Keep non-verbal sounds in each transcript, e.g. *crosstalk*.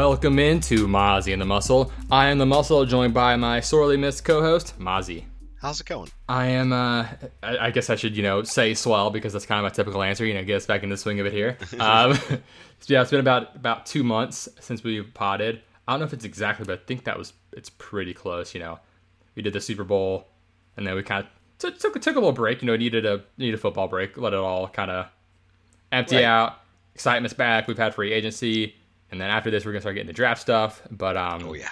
Welcome into Mozzie and the Muscle. I am the Muscle, joined by my sorely missed co-host, Mozzie. How's it going? I am. Uh, I, I guess I should, you know, say swell because that's kind of my typical answer. You know, get us back in the swing of it here. *laughs* um, so *laughs* yeah, it's been about about two months since we potted. I don't know if it's exactly, but I think that was it's pretty close. You know, we did the Super Bowl, and then we kind of took took, took a little break. You know, needed a needed a football break. Let it all kind of empty Right. out. Excitement's back. We've had free agency, and then after this, we're gonna start getting the draft stuff. But um, Oh yeah.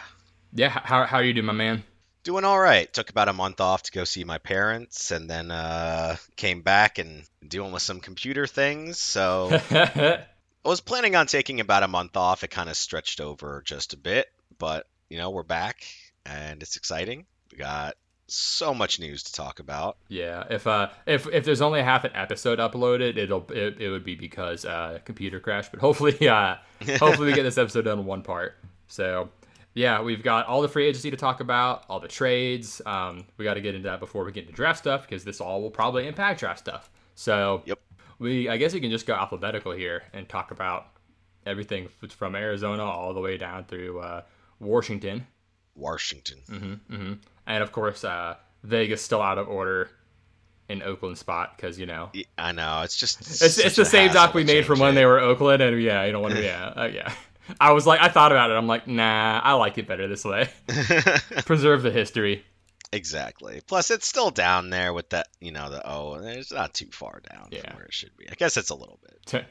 yeah. How how are you doing, my man? Doing all right. Took about a month off to go see my parents and then uh came back and dealing with some computer things. So *laughs* I was planning on taking about a month off. It kind of stretched over just a bit, but you know, we're back and it's exciting. We got so much news to talk about. Yeah, if uh if if there's only half an episode uploaded, it'll it, it would be because uh computer crashed. But *laughs* hopefully uh *laughs* hopefully we get this episode done in one part. So yeah, we've got all the free agency to talk about, all the trades. Um, we got to get into that before we get into draft stuff because this all will probably impact draft stuff. So Yep. we I guess we can just go alphabetical here and talk about everything from Arizona all the way down through uh, Washington. Washington. hmm And of course, uh, Vegas still out of order in Oakland spot because you know I know. It's just it's, it's the same doc we made from change when it. they were Oakland, and yeah, you don't want to. Yeah, uh, yeah. I was like, I thought about it. I'm like, nah, I like it better this way. *laughs* Preserve the history. Exactly. Plus, it's still down there with that, you know, the O, and it's not too far down Yeah. from where it should be. I guess it's a little bit.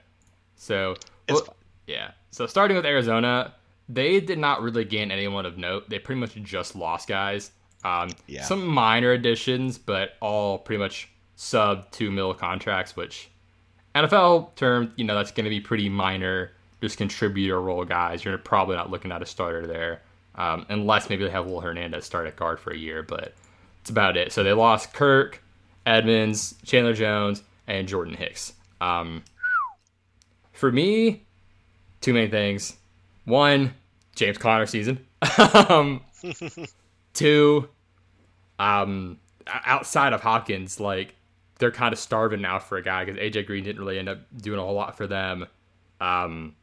So well, yeah. So starting with Arizona, they did not really gain anyone of note. They pretty much just lost guys. Um, Yeah. Some minor additions, but all pretty much sub two mil contracts, which NFL term, you know, that's going to be pretty minor, just contributor role guys. You're probably not looking at a starter there, um, unless maybe they have Will Hernandez start at guard for a year, but it's about it. So they lost Kirk, Edmonds, Chandler Jones, and Jordan Hicks. Um, for me, two main things. One, James Conner season. *laughs* um, *laughs* two, um, outside of Hopkins, like they're kind of starving now for a guy because AJ Green didn't really end up doing a whole lot for them. Um,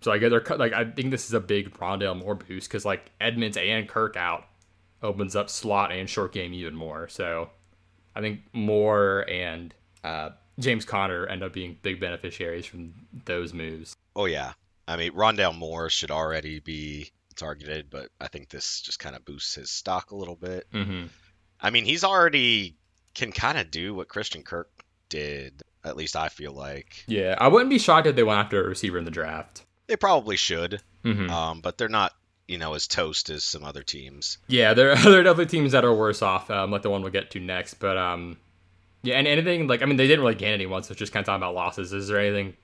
so I guess they're like I think this is a big Rondale Moore boost because like Edmonds and Kirk out opens up slot and short game even more. So I think Moore and uh, James Conner end up being big beneficiaries from those moves. Oh, yeah. I mean, Rondale Moore should already be targeted, but I think this just kind of boosts his stock a little bit. Mm-hmm. I mean, he's already can kind of do what Christian Kirk did, at least I feel like. Yeah, I wouldn't be shocked if they went after a receiver in the draft. They probably should, Mm-hmm. um, but they're not, you know, as toast as some other teams. Yeah, there there are *laughs* definitely teams that are worse off, um, like the one we'll get to next. But um, yeah, and anything like I mean, they didn't really gain anyone, so it's just kind of talking about losses. Is there anything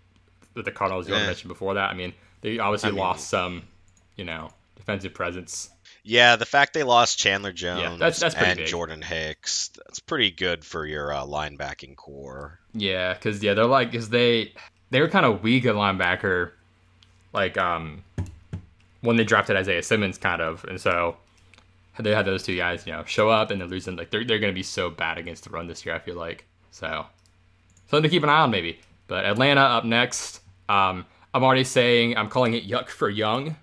that the Cardinals you want Eh. to before that? I mean, they obviously I mean- lost some, you know, defensive presence. Yeah, the fact they lost Chandler Jones that's- that's pretty and big. Jordan Hicks, that's pretty good for your uh, linebacking core. Yeah, because yeah, they're like, because they they were kind of weak at linebacker, like um, when they drafted Isaiah Simmons, kind of, and so they had those two guys, you know, show up and they're losing. Like they're they're gonna be so bad against the run this year. I feel like so something to keep an eye on maybe. But Atlanta up next. Um, I'm already saying I'm calling it yuck for young.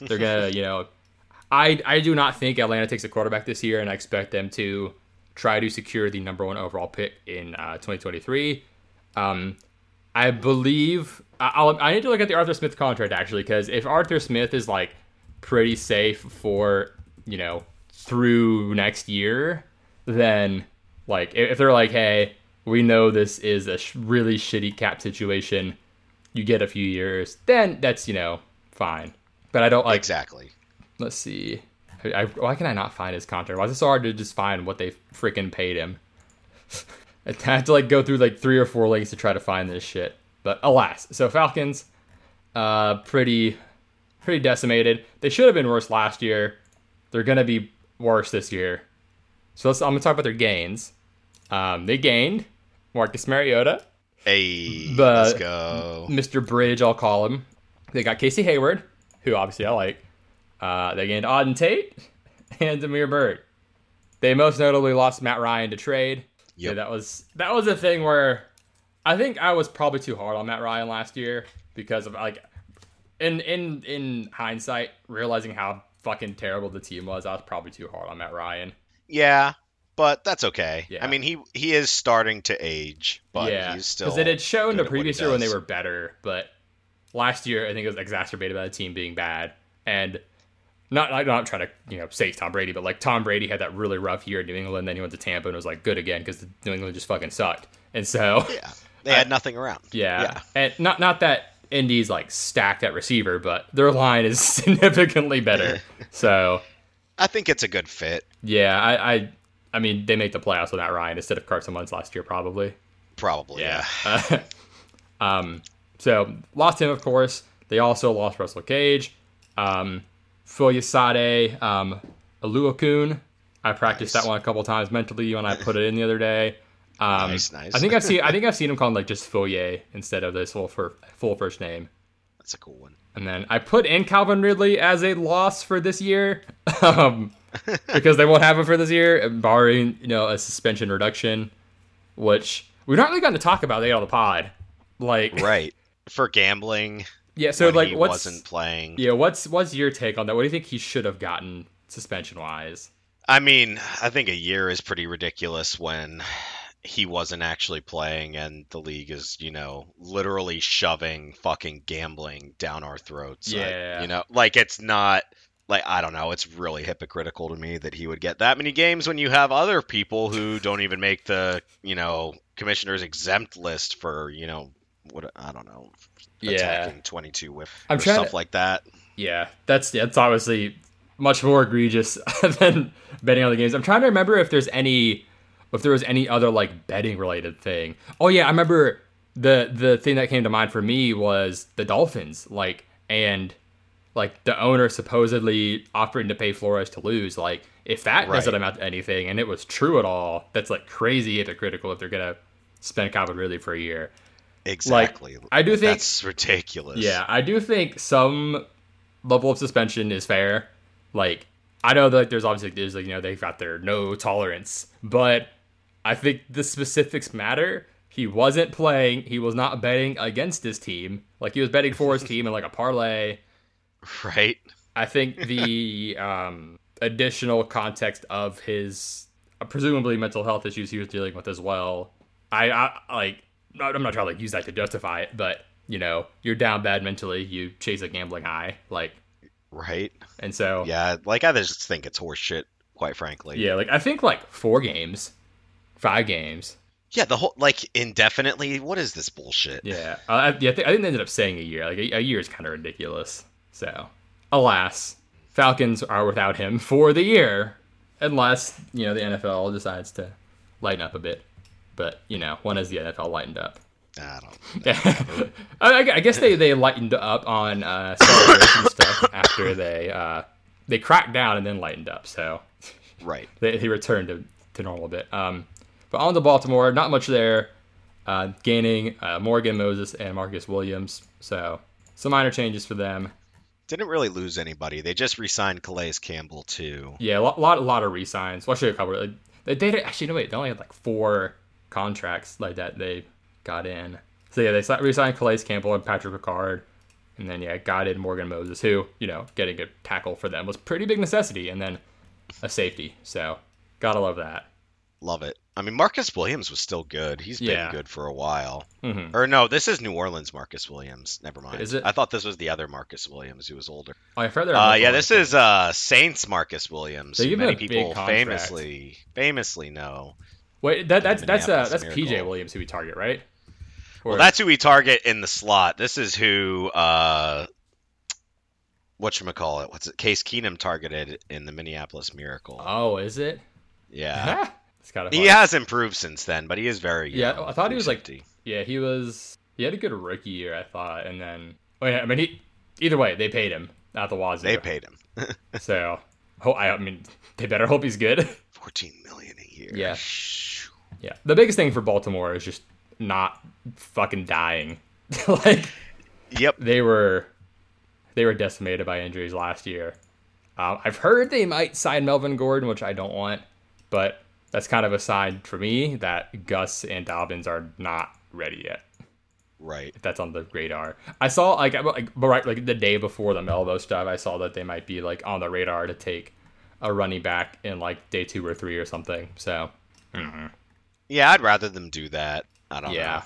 They're gonna, you know, I I do not think Atlanta takes a quarterback this year, and I expect them to try to secure the number one overall pick in uh, 2023. Um, I believe I'll, I need to look at the Arthur Smith contract actually, because if Arthur Smith is like pretty safe for you know through next year, then like if if they're like, hey, we know this is a sh- really shitty cap situation, you get a few years, then that's you know fine. But I don't like exactly. let's see. I, why can I not find his contract? Why is it so hard to just find what they freaking paid him? *laughs* I had to like go through like three or four links to try to find this shit. But alas, so Falcons, uh, pretty, pretty decimated. They should have been worse last year. They're gonna be worse this year. So let's. I'm gonna talk about their gains. Um, they gained Marcus Mariota, Hey, The- let's go. Mr. Bridge, I'll call him. They got Casey Hayward, who obviously I like. Uh, they gained Auden Tate *laughs* and Damiere Byrd. They most notably lost Matt Ryan to trade. Yeah, that was that was a thing where I think I was probably too hard on Matt Ryan last year because of like in in in hindsight, realizing how fucking terrible the team was, I was probably too hard on Matt Ryan. Yeah, but that's okay. Yeah. I mean, he he is starting to age, but yeah, he's still because it had shown the at what he previous year when they were better, but last year I think it was exacerbated by the team being bad and not I'm not trying to you know say Tom Brady, but like Tom Brady had that really rough year in New England, then he went to Tampa and was like good again because New England just fucking sucked, and so Yeah, *laughs* they had nothing around. yeah. yeah. and not not that Indy's like stacked at receiver, but their line is *laughs* significantly better. *laughs* so I think it's a good fit. yeah, I, I I mean they make the playoffs without Ryan instead of Carson Wentz last year probably. Probably. Yeah. Uh, um, so lost him, of course. They also lost Russell Gage, um, Foyesade, um, Oluokun. I practiced Nice. that one a couple times mentally when I put it in the other day. Um, Nice, nice. I think I've seen I think *laughs* I've seen him called like just Foyer instead of this full for full first name. That's a cool one. And then I put in Calvin Ridley as a loss for this year, *laughs* um, *laughs* because they won't have him for this year, barring you know a suspension reduction, which we've not really gotten to talk about. They on the pod, like Right. For gambling, yeah. So like, he what's wasn't playing. yeah? What's what's your take on that? What do you think he should have gotten suspension wise? I mean, I think a year is pretty ridiculous when he wasn't actually playing and the league is, you know, literally shoving fucking gambling down our throats. I- Yeah. you know, like it's not like I don't know, it's really hypocritical to me that he would get that many games when you have other people who don't even make the, you know, commissioner's exempt list for, you know, what I don't know, Yeah. attacking 22 with I'm trying to- stuff like that. Yeah, that's that's obviously much more egregious *laughs* than betting on the games. I'm trying to remember if there's any if there was any other like betting related thing. Oh yeah, I remember the the thing that came to mind for me was the Dolphins, like and like the owner supposedly offering to pay Flores to lose. Like if that doesn't amount to anything and it was true at all, that's like crazy hypocritical if they're gonna spend Calvin Ridley for a year. Exactly. I do think- that's ridiculous. Yeah, I do think some level of suspension is fair. Like, I know that like, there's obviously there's like you know they've got their no tolerance, but I think the specifics matter. He wasn't playing. He was not betting against his team. Like he was betting for his team in like a parlay. *laughs* Right? I think *laughs* the um, additional context of his uh, presumably mental health issues he was dealing with as well. I, I like. I'm not trying to like use that to justify it, but you know, you're down bad mentally. You chase a gambling high, like, Right? and so yeah, like I just think it's horseshit, quite frankly. Yeah, like I think like four games, five games. Yeah, the whole like indefinitely. What is this bullshit? Yeah, uh, I, yeah, I think, I think they ended up saying a year. Like a, a year is kind of ridiculous. So, alas, Falcons are without him *laughs* for the year, unless you know the NFL decides to lighten up a bit. But you know, when has the NFL lightened up? I don't. *laughs* Yeah, I, I guess they, they lightened up on uh, celebration stuff after they uh, they cracked down and then lightened up. So Right. they, they returned to, to normal a bit. Um, but on to Baltimore, not much there. Uh, gaining uh, Morgan Moses and Marcus Williams. So some minor changes for them. Didn't really lose anybody. They just re-signed Calais Campbell too. Yeah, a lot, lot, lot of resigns. Well, actually, a couple. Like, they, they did- actually no wait, they only had like four contracts like that they got in. So yeah, they re-signed Calais Campbell and Patrick Ricard, and then yeah, got in Morgan Moses, who you know getting a tackle for them was pretty big necessity, and then a safety. So gotta love that. Love it. I mean, Marcus Williams was still good. He's been Yeah. good for a while. hmm Or no, this is New Orleans Marcus Williams. Never mind. Is it? I thought this was the other Marcus Williams who was older. Oh, I further. Uh, yeah, this is uh, Saints Marcus Williams. They who give him many people famously famously know. Wait, that that's that's uh that's PJ Williams who we target, right? Or- Well, that's who we target in the slot. This is who uh what you call it? what's it? Case Keenum targeted in the Minneapolis Miracle. oh, is it? yeah. *laughs* It's kind of he has improved since then, but he is very Yeah, I thought he was, like, Yeah, he was. He had a good rookie year, I thought, and then. Oh yeah, I mean, he. Either way, they paid him at the Wazoo. they paid him *laughs* So, ho- I mean, they better hope he's good. 14 million a year. Yeah. Shh. Yeah, the biggest thing for Baltimore is just not fucking dying. *laughs* like Yep. they were, they were decimated by injuries last year. Um, I've heard they might sign Melvin Gordon, which I don't want, but that's kind of a sign for me that Gus and Dobbins are not ready yet. Right. if that's on the radar. I saw like, like right like the day before the Melvo stuff, I saw that they might be like on the radar to take a running back in like day two or three or something. So Yeah, I'd rather them do that. I don't yeah, know.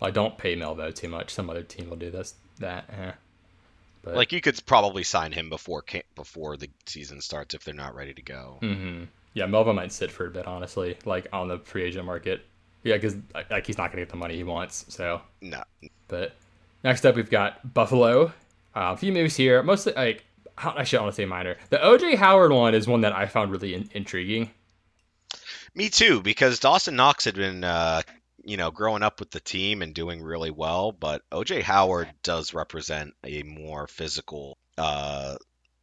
like don't pay Melvo too much. Some other team will do this that. Eh. But Like you could probably sign him before before the season starts if they're not ready to go. hmm yeah, Melvo might sit for a bit honestly, like on the free agent market. Yeah, because like he's not gonna get the money he wants. So No. But next up, we've got Buffalo. Uh, a few moves here, mostly like actually I want to say minor. The OJ Howard one is one that I found really in- intriguing. Me too, because Dawson Knox had been, uh, you know, growing up with the team and doing really well, but OJ Howard does represent a more physical, uh,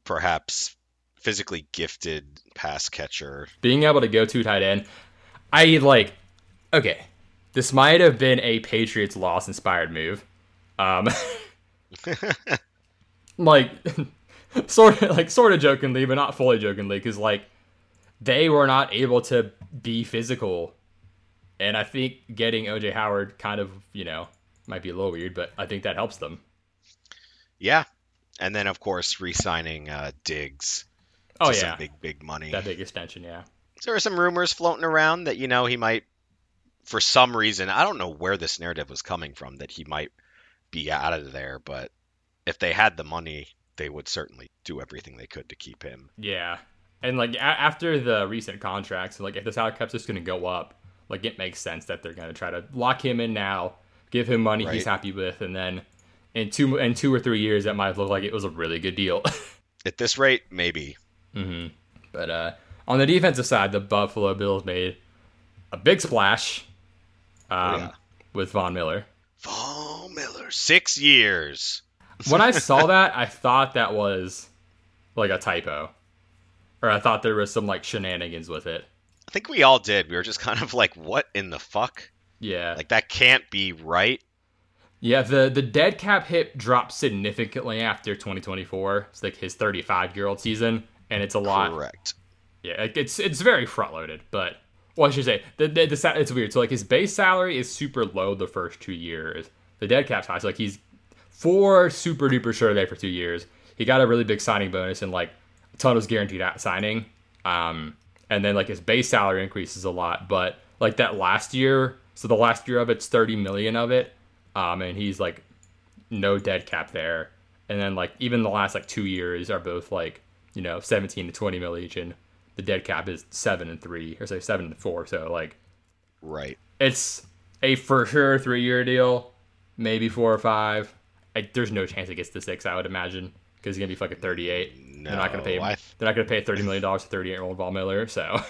perhaps physically gifted pass catcher. Being able to go to tight end, I like. Okay, this might have been a Patriots loss inspired move. Um, *laughs* *laughs* like *laughs* sort of like sort of jokingly, but not fully jokingly, because like they were not able to be physical, and I think getting OJ Howard kind of you know might be a little weird, but I think that helps them. Yeah. And then, of course, re signing uh, Diggs. Oh yeah, big, big money. that big extension, yeah. there were some rumors floating around that, you know, he might, for some reason, I don't know where this narrative was coming from, that he might be out of there, but if they had the money, they would certainly do everything they could to keep him. Yeah, and like a- after the recent contracts, like if the salary cap's just going to go up, like it makes sense that they're going to try to lock him in now, give him money he's happy with, and then in two in two or three years, that might look like it was a really good deal. *laughs* At this rate, maybe. hmm But uh, on the defensive side, the Buffalo Bills made a big splash um, yeah. with Von Miller. Von Miller, six years. When I saw *laughs* that, I thought that was like a typo, or I thought there was some like shenanigans with it. I think we all did. We were just kind of like, what in the fuck? Yeah, Like, that can't be right. Yeah, the the dead cap hit dropped significantly after 2024. It's like his 35 year old season, and it's a lot. Correct. Yeah, it's it's very front loaded, but well, I should say the, the, the it's weird. So like his base salary is super low the first two years. The dead cap's high, so like he's for super duper sure there for two years. He got a really big signing bonus and like a guaranteed at signing. Um, and then like his base salary increases a lot, but like that last year, so the last year of it's 30 million of it. Um, and he's like no dead cap there. And then like even the last like two years are both like, you know, 17 to 20 mil each and the dead cap is seven and three or say seven and four. So like Right. it's a for sure three year deal, maybe four or five. I, there's no chance it gets to six, I would imagine, because he's gonna be fucking 38. No, they're not gonna pay him. I They're not gonna pay 30 million dollars to 38 year old Von Miller. So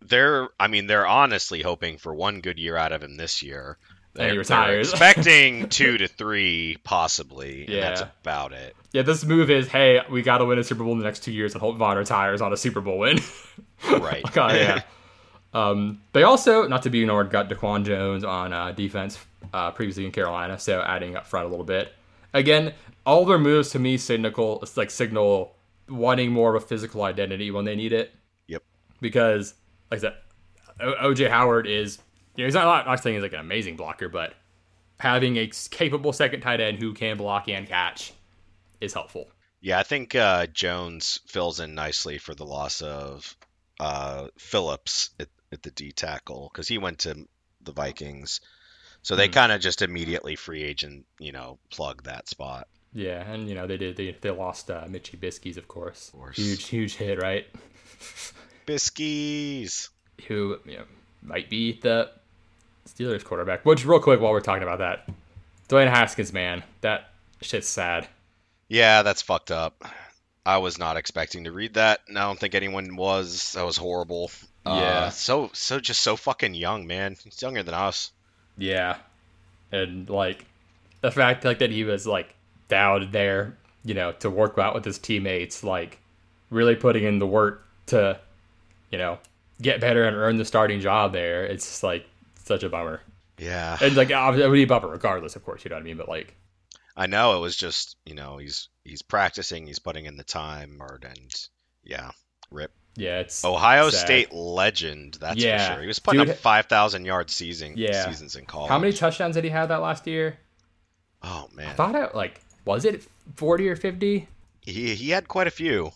They're, I mean, they're honestly hoping for one good year out of him this year. And he They're, retires. they're *laughs* expecting two to three, possibly. And that's about it. yeah, this move is hey, we gotta win a Super Bowl in the next two years and hope Von retires on a Super Bowl win. *laughs* Right. Oh, yeah. *laughs* Um, they also, not to be ignored, got Daquan Jones on uh, defense uh, previously in Carolina, so adding up front a little bit. Again, all their moves to me signal it's like signal wanting more of a physical identity when they need it. Yep. Because, like I said, o- OJ Howard is you know he's not I'm not saying he's like an amazing blocker, but having a capable second tight end who can block and catch is helpful. Yeah, I think uh, Jones fills in nicely for the loss of uh, Phillips at, at the D tackle because he went to the Vikings. So they Mhm. kind of just immediately free agent, you know, plug that spot. Yeah, and you know they did they, they lost uh, Mitchy Biskies, of course. Of course. Huge huge hit, right? *laughs* Biskies. who you know, might be the Steelers quarterback. Which, real quick, while we're talking about that, Dwayne Haskins, man, that shit's sad. Yeah, that's fucked up. I was not expecting to read that, and I don't think anyone was. That was horrible. Yeah. Uh, so so just so fucking young, man. He's younger than us. Yeah, and like the fact like that he was like down there, you know, to work out with his teammates, like really putting in the work to, you know, get better and earn the starting job there. It's just like such a bummer. Yeah. And like obviously it would be a bummer regardless, of course, you know what I mean. But like, I know it was just you know he's he's practicing, he's putting in the time, and yeah, rip. yeah, it's Ohio sad. State legend, that's Yeah. for sure. He was putting Dude- up five thousand yard season Yeah. seasons in college. How many touchdowns did he have that last year? Oh man, I thought it like was it forty or fifty? he he had quite a few.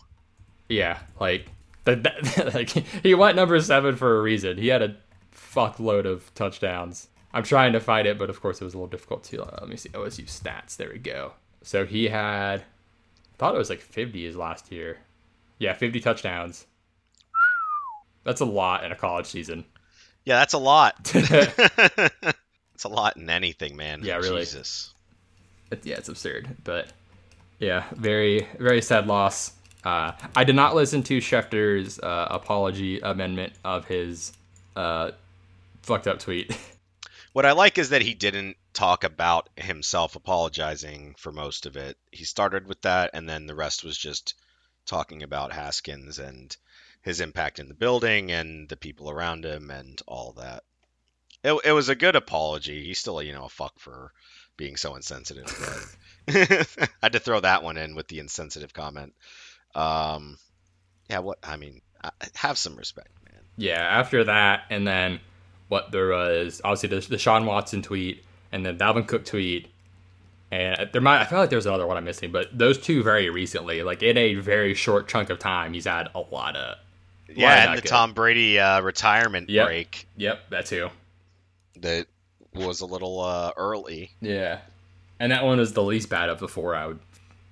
Yeah, like that, *laughs* that like he went number seven for a reason. He had a fuckload of touchdowns. I'm trying to find it, but of course it was a little difficult to. Uh, let me see OSU stats. There we go. So he had, I thought it was like 50 his last year. Yeah, 50 touchdowns. That's a lot in a college season. Yeah, that's a lot. *laughs* *laughs* it's a lot in anything, man. Yeah, really. Jesus. It- yeah, it's absurd. But yeah, very very sad loss. Uh, I did not listen to Schefter's uh, apology amendment of his uh, fucked up tweet. *laughs* What I like is that he didn't talk about himself apologizing for most of it. He started with that, and then the rest was just talking about Haskins and his impact in the building and the people around him and all that. It, it was a good apology. He's still, you know, a fuck for being so insensitive. But *laughs* *laughs* I had to throw that one in with the insensitive comment. Um, yeah, what I mean, have some respect, man. yeah, after that, and then what there was obviously the, the Sean Watson tweet, and then Dalvin Cook tweet, and there might I feel like there's another one I'm missing, but those two very recently, like in a very short chunk of time, he's had a lot of. Yeah, and the good? Tom Brady uh, retirement Yep. break Yep, that too. that was a little uh, early. Yeah, and that one is the least bad of the four. I would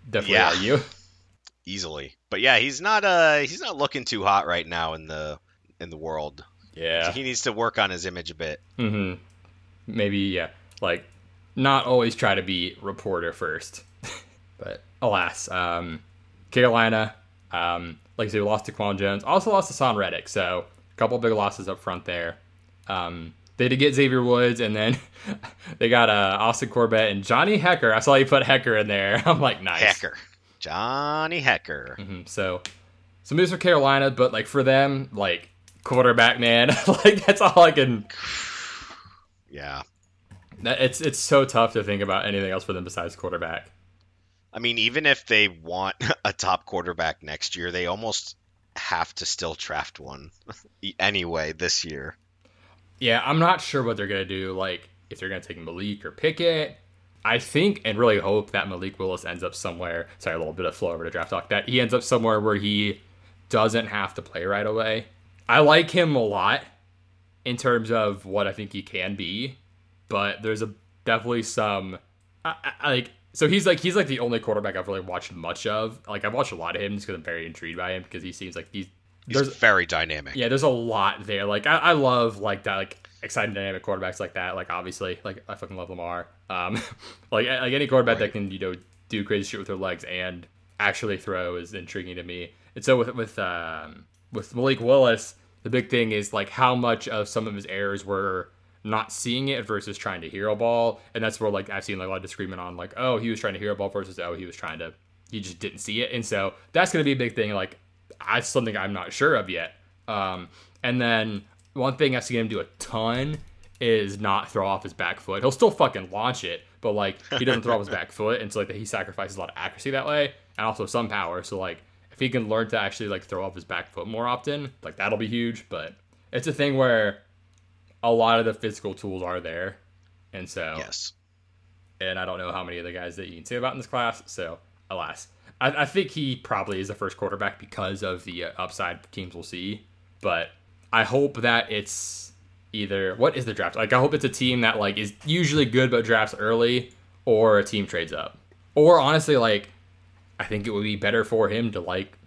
definitely Yeah. argue. *laughs* easily. But yeah, he's not uh he's not looking too hot right now in the in the world. Yeah. He needs to work on his image a bit. hmm Maybe yeah, like not always try to be reporter first. *laughs* but alas, um, Carolina, um, like I said, we lost DaQuan Jones, also lost to Son Reddick, so a couple big losses up front there. Um, they did get Xavier Woods, and then *laughs* they got uh, Austin Corbett and Johnny Hekker. I saw you put Hekker in there. *laughs* I'm like, nice. Hekker. Johnny Hekker. Mhm. So some moves for Carolina, but like for them, like quarterback man, *laughs* like that's all I can. *sighs* Yeah. that- It's it's so tough to think about anything else for them besides quarterback. I mean, even if they want a top quarterback next year, they almost have to still draft one anyway this year. Yeah, I'm not sure what they're gonna do. Like if they're gonna take Malik or Pickett. I think and really hope that Malik Willis ends up somewhere. Sorry, a little bit of flow over to draft talk. That he ends up somewhere where he doesn't have to play right away. I like him a lot in terms of what I think he can be, but there's a definitely some I, I, like so he's like he's like the only quarterback I've really watched much of. Like I've watched a lot of him just because I'm very intrigued by him because he seems like he's He's there's very dynamic. yeah, there's a lot there. Like I, I love like that like exciting dynamic quarterbacks like that. Like obviously, like I fucking love Lamar. Um, *laughs* like like any quarterback that can you know do crazy shit with their legs and actually throw is intriguing to me. And so with with um, with Malik Willis, the big thing is like how much of some of his errors were not seeing it versus trying to hero ball, and that's where like I've seen like a lot of disagreement on like oh he was trying to hero ball versus oh he was trying to he just didn't see it, and so that's gonna be a big thing. Like that's something I'm not sure of yet. Um, and then one thing I've seen him do a ton is not throw off his back foot. He'll still fucking launch it, but like he doesn't throw off his *laughs* back foot, and so like he sacrifices a lot of accuracy that way, and also some power. So like if he can learn to actually like throw off his back foot more often, like that'll be huge. But it's a thing where a lot of the physical tools are there, and so Yes. and I don't know how many of the guys that you can say about in this class. So, alas, I, I think he probably is the first quarterback because of the uh, upside teams will see. But I hope that it's either what is the draft? Like, I hope it's a team that like is usually good but drafts early, or a team trades up, or honestly, like I think it would be better for him to like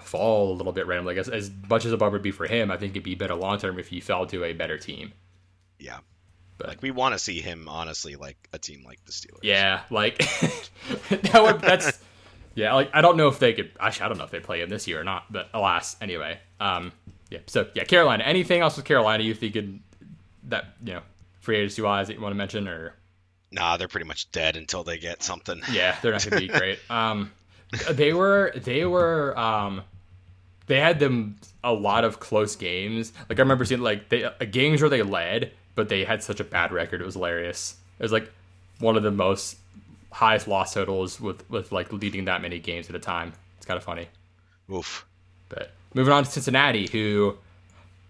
fall a little bit randomly. Like, as, as much as a bummer would be for him, I think it'd be better long term if he fell to a better team. Yeah. But- like we want to see him honestly like a team like the Steelers. Yeah, like *laughs* that would, that's yeah. Like I don't know if they could. Actually, I don't know if they play him this year or not. But alas, anyway. Um, yeah. So yeah, Carolina. Anything else with Carolina you think that you know free agency wise that you want to mention or? Nah, they're pretty much dead until they get something. Yeah, they're not gonna be great. *laughs* Um, they were they were um, they had them a lot of close games. Like I remember seeing like they uh, games where they led, but they had such a bad record. It was hilarious. It was like one of the most highest loss totals with with like leading that many games at a time. It's kind of funny. Oof. But moving on to Cincinnati, who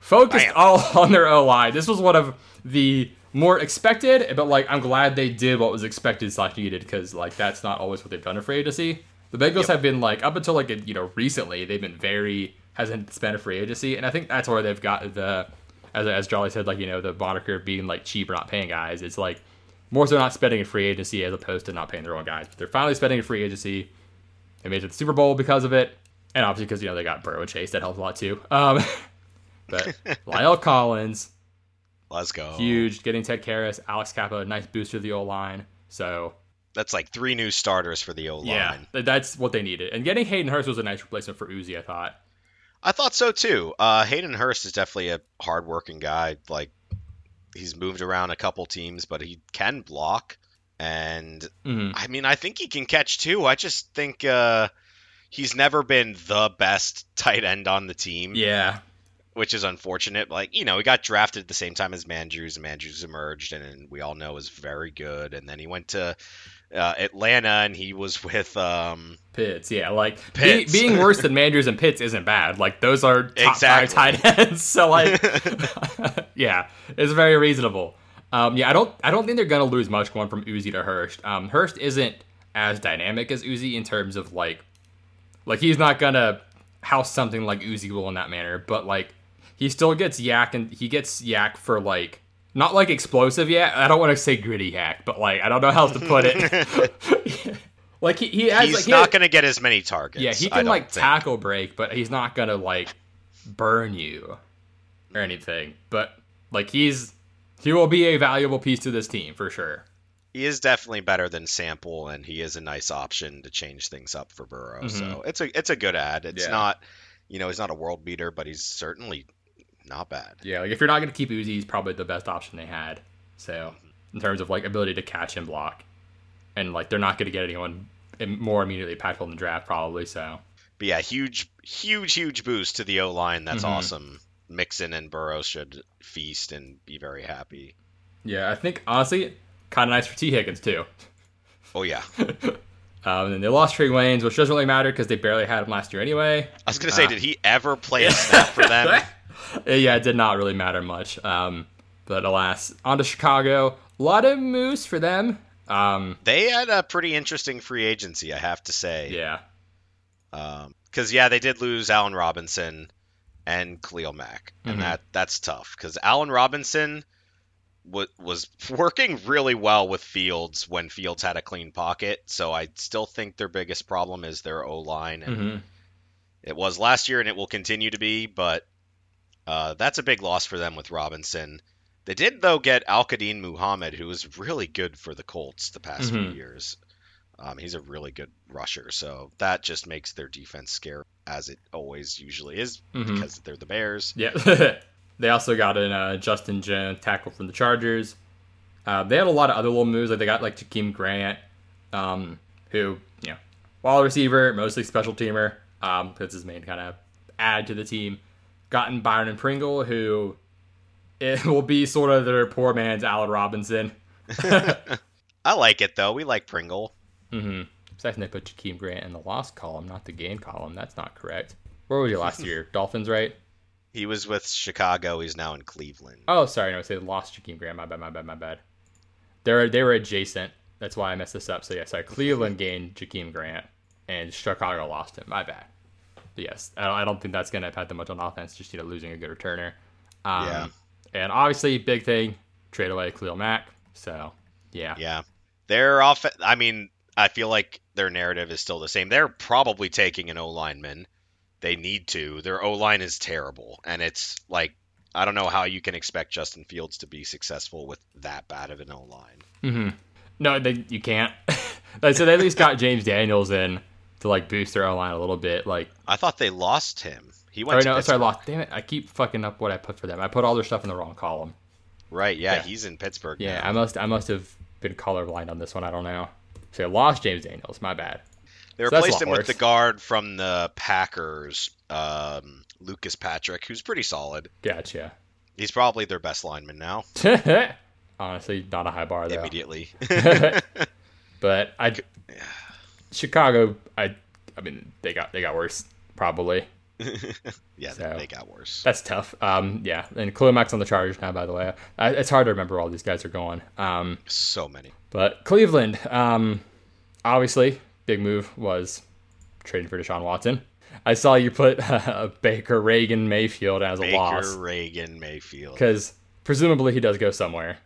focused Bam. all *laughs* on their O line. This was one of the more expected, but like I'm glad they did what was expected slash needed because like that's not always what they've done for agency. The Bengals yep. have been like up until like you know recently they've been very hasn't spent a free agency, and I think that's where they've got the as as Jolly said like you know the moniker of being like cheap or not paying guys. It's like more so not spending in free agency as opposed to not paying their own guys. But they're finally spending in free agency. They made it to the Super Bowl because of it, and obviously because you know they got Burrow and Chase that helps a lot too. Um, *laughs* but *laughs* La'el Collins, let's go, huge. Getting Ted Karras, Alex Cappa, nice booster to the O line. So that's like three new starters for the O line. Yeah, that's what they needed. And getting Hayden Hurst was a nice replacement for Uzi. I thought. I thought so too. Uh, Hayden Hurst is definitely a hardworking guy. Like he's moved around a couple teams, but he can block. And mm-hmm. I mean, I think he can catch too. I just think uh, he's never been the best tight end on the team. Yeah. Which is unfortunate. Like, you know, he got drafted at the same time as Mandrews, and Mandrews emerged, and, and we all know is very good. And then he went to uh, Atlanta, and he was with um, Pitts. Yeah, like Pitts. Be, being worse than *laughs* Mandrews and Pitts isn't bad. Like those are top exactly. five tight ends. *laughs* So like, *laughs* yeah, it's very reasonable. Um, yeah, I don't I don't think they're gonna lose much going from Uzi to Hurst. Um, Hurst isn't as dynamic as Uzi in terms of like, like he's not gonna house something like Uzi will in that manner, but like he still gets yak and he gets yak for like not like explosive yet. I don't want to say gritty hack, but like I don't know how else to put it. *laughs* *laughs* like he, he has, he's like, he not gonna get as many targets. Yeah, he can like think. tackle break, but he's not gonna like burn you or anything. But like he's he will be a valuable piece to this team for sure. He is definitely better than Sample, and he is a nice option to change things up for Burrow. Mm-hmm. So it's a it's a good ad. It's yeah. not, you know, he's not a world beater, but he's certainly not bad. Yeah, like if you're not going to keep Uzi, he's probably the best option they had. So in terms of like ability to catch and block, and like they're not going to get anyone more immediately impactful in the draft probably. So. But yeah, huge, huge, huge boost to the O line. That's mm-hmm. awesome. Mixon and Burrow should feast and be very happy. Yeah, I think honestly, kind of nice for Tee Higgins too. Oh yeah. *laughs* Um, and they lost Trae Waynes, which doesn't really matter because they barely had him last year anyway. I was gonna say, uh, did he ever play a *laughs* snap for them? Yeah, it did not really matter much. Um, but alas, on to Chicago. A lot of moose for them. Um, they had a pretty interesting free agency, I have to say. Yeah. Because um, yeah, they did lose Allen Robinson and Khalil Mack, and mm-hmm. that that's tough. Because Allen Robinson w- was *laughs* working really well with Fields when Fields had a clean pocket. So I still think their biggest problem is their O line, and mm-hmm. it was last year, and it will continue to be. But uh, that's a big loss for them with Robinson. They did though get Al-Quadin Muhammad, who was really good for the Colts the past mm-hmm. few years. Um, he's a really good rusher, so that just makes their defense scary, as it always usually is, mm-hmm. because they're the Bears. Yeah. *laughs* they also got in uh, Justin Jones tackle from the Chargers. Uh, they had a lot of other little moves, like they got like Jakeem Grant, um, who you know, wide receiver, mostly special teamer. Um, that's his main kind of add to the team gotten Byron and Pringle, who it *laughs* will be sort of their poor man's Allen Robinson. *laughs* I like it though. We like Pringle. Mm-hmm. Second, they put Jakeem Grant in the loss column, not the gain column. That's not correct. Where was he last *laughs* year? Dolphins, right? He was with Chicago. He's now in Cleveland. Oh, sorry. No, I said lost Jakeem Grant. My bad. My bad. My bad. They're they were adjacent. That's why I messed this up. So yeah, sorry. Cleveland gained Jakeem Grant, and Chicago lost him. My bad yes, I don't, I don't think that's going to impact them much on offense. Just you know losing a good returner. Um, yeah. And obviously, big thing, trade away Khalil Mack. So yeah. Yeah. They're off. I mean, I feel like their narrative is still the same. They're probably taking an O lineman. They need to. Their O line is terrible, and it's like I don't know how you can expect Justin Fields to be successful with that bad of an O line. Mm-hmm. No, they, you can't. *laughs* so they at least got James Daniels in to like boost their O line a little bit. Like I thought they lost him. He went. Or to no, sorry, Pittsburgh. lost. Damn it! I keep fucking up what I put for them. I put all their stuff in the wrong column. Right. Yeah, Yeah. he's in Pittsburgh. Yeah, now. I must. I must have been colorblind on this one. I don't know. So I lost James Daniels. My bad. They So replaced him with the guard from the Packers, um, Lucas Patrick, who's pretty solid. Gotcha. He's probably their best lineman now. *laughs* Honestly, not a high bar though. Immediately. *laughs* But I, *laughs* Chicago. I. I mean, they got they got worse. Probably. *laughs* yeah, So- they got worse. That's tough. Um, yeah, and Khalil Mack's on the Chargers now. By the way, I, it's hard to remember all these guys are going. Um, So many. But Cleveland, um, obviously, big move was trading for Deshaun Watson. I saw you put *laughs* Baker, Reagan, Mayfield as a loss. Baker, Reagan, Mayfield. because presumably he does go somewhere.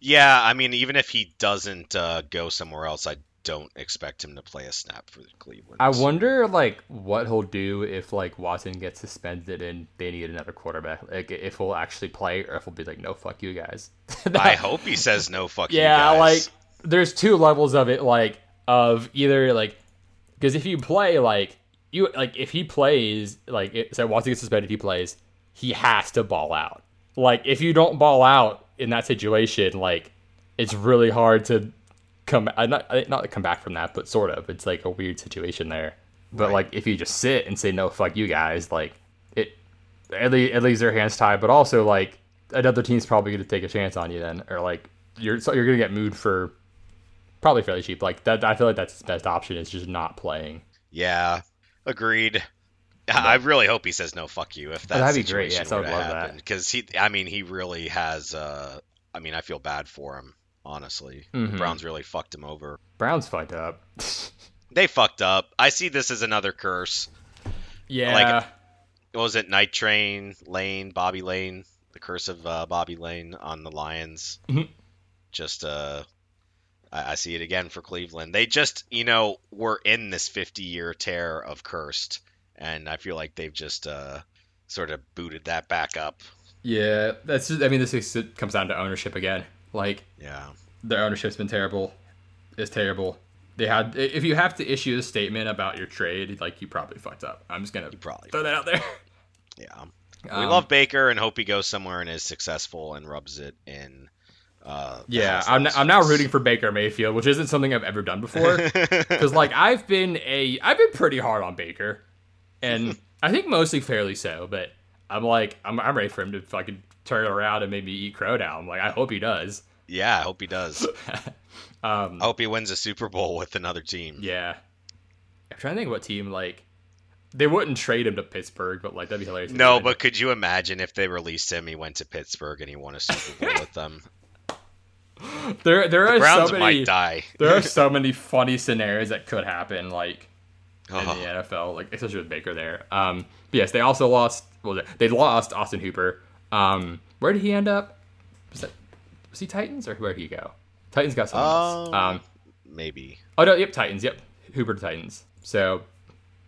Yeah, I mean, even if he doesn't uh, go somewhere else, I don't expect him to play a snap for Cleveland. I wonder, like, what he'll do if like Watson gets suspended and they need another quarterback. Like, if he'll actually play or if he'll be like, no, fuck you guys. *laughs* I hope he says no. Fuck you yeah, guys. like there's two levels of it, like of either like because if you play like you like if he plays like it, so Watson gets suspended, he plays, he has to ball out. Like if you don't ball out in that situation, like it's really hard to come uh, not uh, not come back from that, but sort of. It's like a weird situation there. But Right. like if you just sit and say no, fuck you guys, like it at least, at least their hands tied. But also like another team's probably going to take a chance on you then, or like you're so you're going to get moved for probably fairly cheap. Like that, I feel like that's his best option is just not playing. yeah, agreed. I really hope he says no. Fuck you. If that Oh, that'd be great, yes, I would love that. because he. I mean, he really has. Uh, I mean, I feel bad for him. Honestly, the Mhm. Browns really fucked him over. Browns fucked up. *laughs* They fucked up. I see this as another curse. yeah, Like, What was it? Night Train Lane, Bobby Layne, the curse of uh, Bobby Layne on the Lions. Mhm. Just uh, I, I see it again for Cleveland. They just, you know, were in this 50-year tear of cursed, and I feel like they've just uh, sort of booted that back up. yeah. That's just, I mean, this is, it comes down to ownership again. Like Yeah, their ownership's been terrible. It's terrible. They had if you have to issue a statement about your trade, like you probably fucked up. I'm just gonna you probably. throw that out there. Yeah, we Um, love Baker and hope he goes somewhere and is successful and rubs it in. Uh, Yeah, I'm, that I'm now rooting for Baker Mayfield, which isn't something I've ever done before. *laughs* Because like I've been a I've been pretty hard on Baker, and *laughs* I think mostly fairly so. But I'm like I'm I'm ready for him to fucking turn around and maybe eat crow down. Like I hope he does. yeah, I hope he does. *laughs* Um, I hope he wins a Super Bowl with another team. yeah, I'm trying to think what team like they wouldn't trade him to Pittsburgh, but like that'd be hilarious. No, but could you imagine if they released him? He went to Pittsburgh and he won a Super Bowl with them. *laughs* there there are Browns so many might die. *laughs* there are so many funny scenarios that could happen. Like in Oh, the NFL, like especially with Baker there. Um, yes, they also lost. It? They lost Austin Hooper. Um, where did he end up? Was that was he Titans or where did he go? Titans got someone else. Um, Um, maybe. oh no, yep, Titans. Yep, Hooper to Titans. So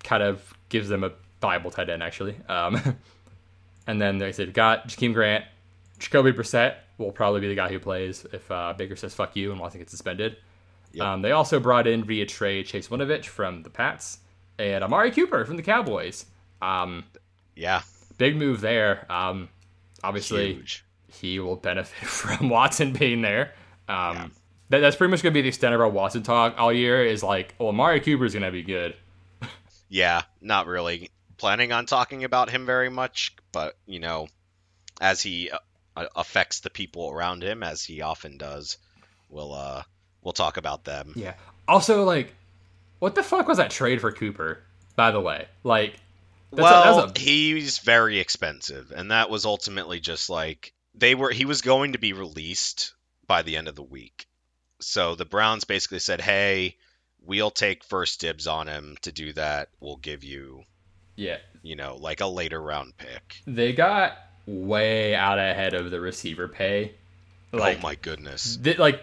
kind of gives them a viable tight end actually. Um, *laughs* and then they said got Jakeem Grant, Jacoby Brissett will probably be the guy who plays if uh, Baker says fuck you and Watson gets suspended. Yep. Um, they also brought in via trade Chase Winovich from the Pats and Amari Cooper from the Cowboys. Um, Yeah, big move there. Um, obviously, huge. he will benefit *laughs* from Watson being there. Um, Yeah. that, that's pretty much going to be the extent of our Watson talk all year. Is like, well, Amari Cooper is going to be good. *laughs* Yeah, not really planning on talking about him very much, but you know, as he uh, affects the people around him, as he often does, we'll uh we'll talk about them. Yeah. Also, like, what the fuck was that trade for Cooper? By the way, like, that's a- well, that's a- he's very expensive, and that was ultimately just like they were. He was going to be released by the end of the week, so the Browns basically said, "Hey, we'll take first dibs on him. To do that, we'll give you, yeah, you know, like a later round pick." they got way out ahead of the receiver pay. Oh like, oh my goodness! th- like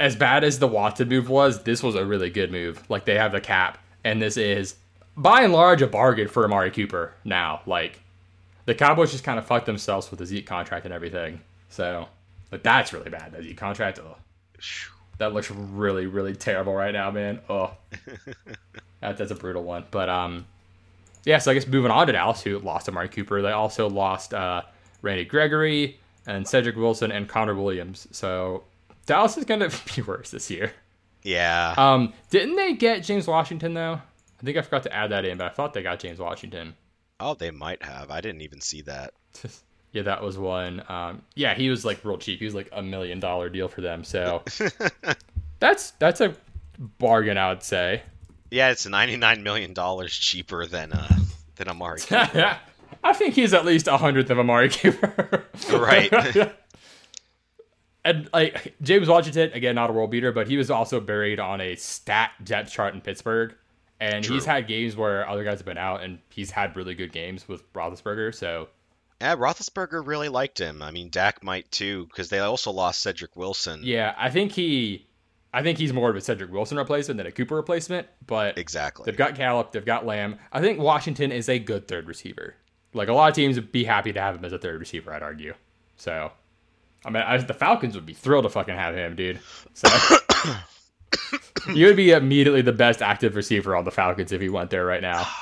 as bad as the Watson move was, this was a really good move. Like they have the cap, and this is by and large a bargain for Amari Cooper. Now, like the Cowboys just kind of fucked themselves with the Zeke contract and everything. So, but that's really bad. The Zeke contract, oh, that looks really, really terrible right now, man. Oh, *laughs* that, that's a brutal one. But um, yeah. So I guess moving on to Dallas, who lost Amari Cooper, they also lost uh, Randy Gregory and Cedric Wilson and Connor Williams. So Dallas is gonna *laughs* be worse this year. Yeah. Um, didn't they get James Washington though? I think I forgot to add that in, but I thought they got James Washington. oh, they might have. I didn't even see that. *laughs* yeah, that was one. Um, yeah, he was like real cheap. He was like a million dollar deal for them. So *laughs* that's that's a bargain, I would say. Yeah, it's ninety nine million dollars cheaper than uh than Amari. *laughs* Cooper. I think he's at least a hundredth of Amari Cooper. Right. and like James Washington, again, not a world beater, but he was also buried on a stat depth chart in Pittsburgh. And he's had games where other guys have been out, and he's had really good games with Roethlisberger. So yeah, Roethlisberger really liked him. I mean, Dak might too, because they also lost Cedric Wilson. yeah, I think he, I think he's more of a Cedric Wilson replacement than a Cooper replacement. But Exactly. They've got Gallup, they've got Lamb. I think Washington is a good third receiver. Like a lot of teams would be happy to have him as a third receiver, I'd argue. So, I mean, I, the Falcons would be thrilled to fucking have him, dude. So, *coughs* *coughs* *coughs* you would be immediately the best active receiver on the Falcons if he went there right now. *sighs*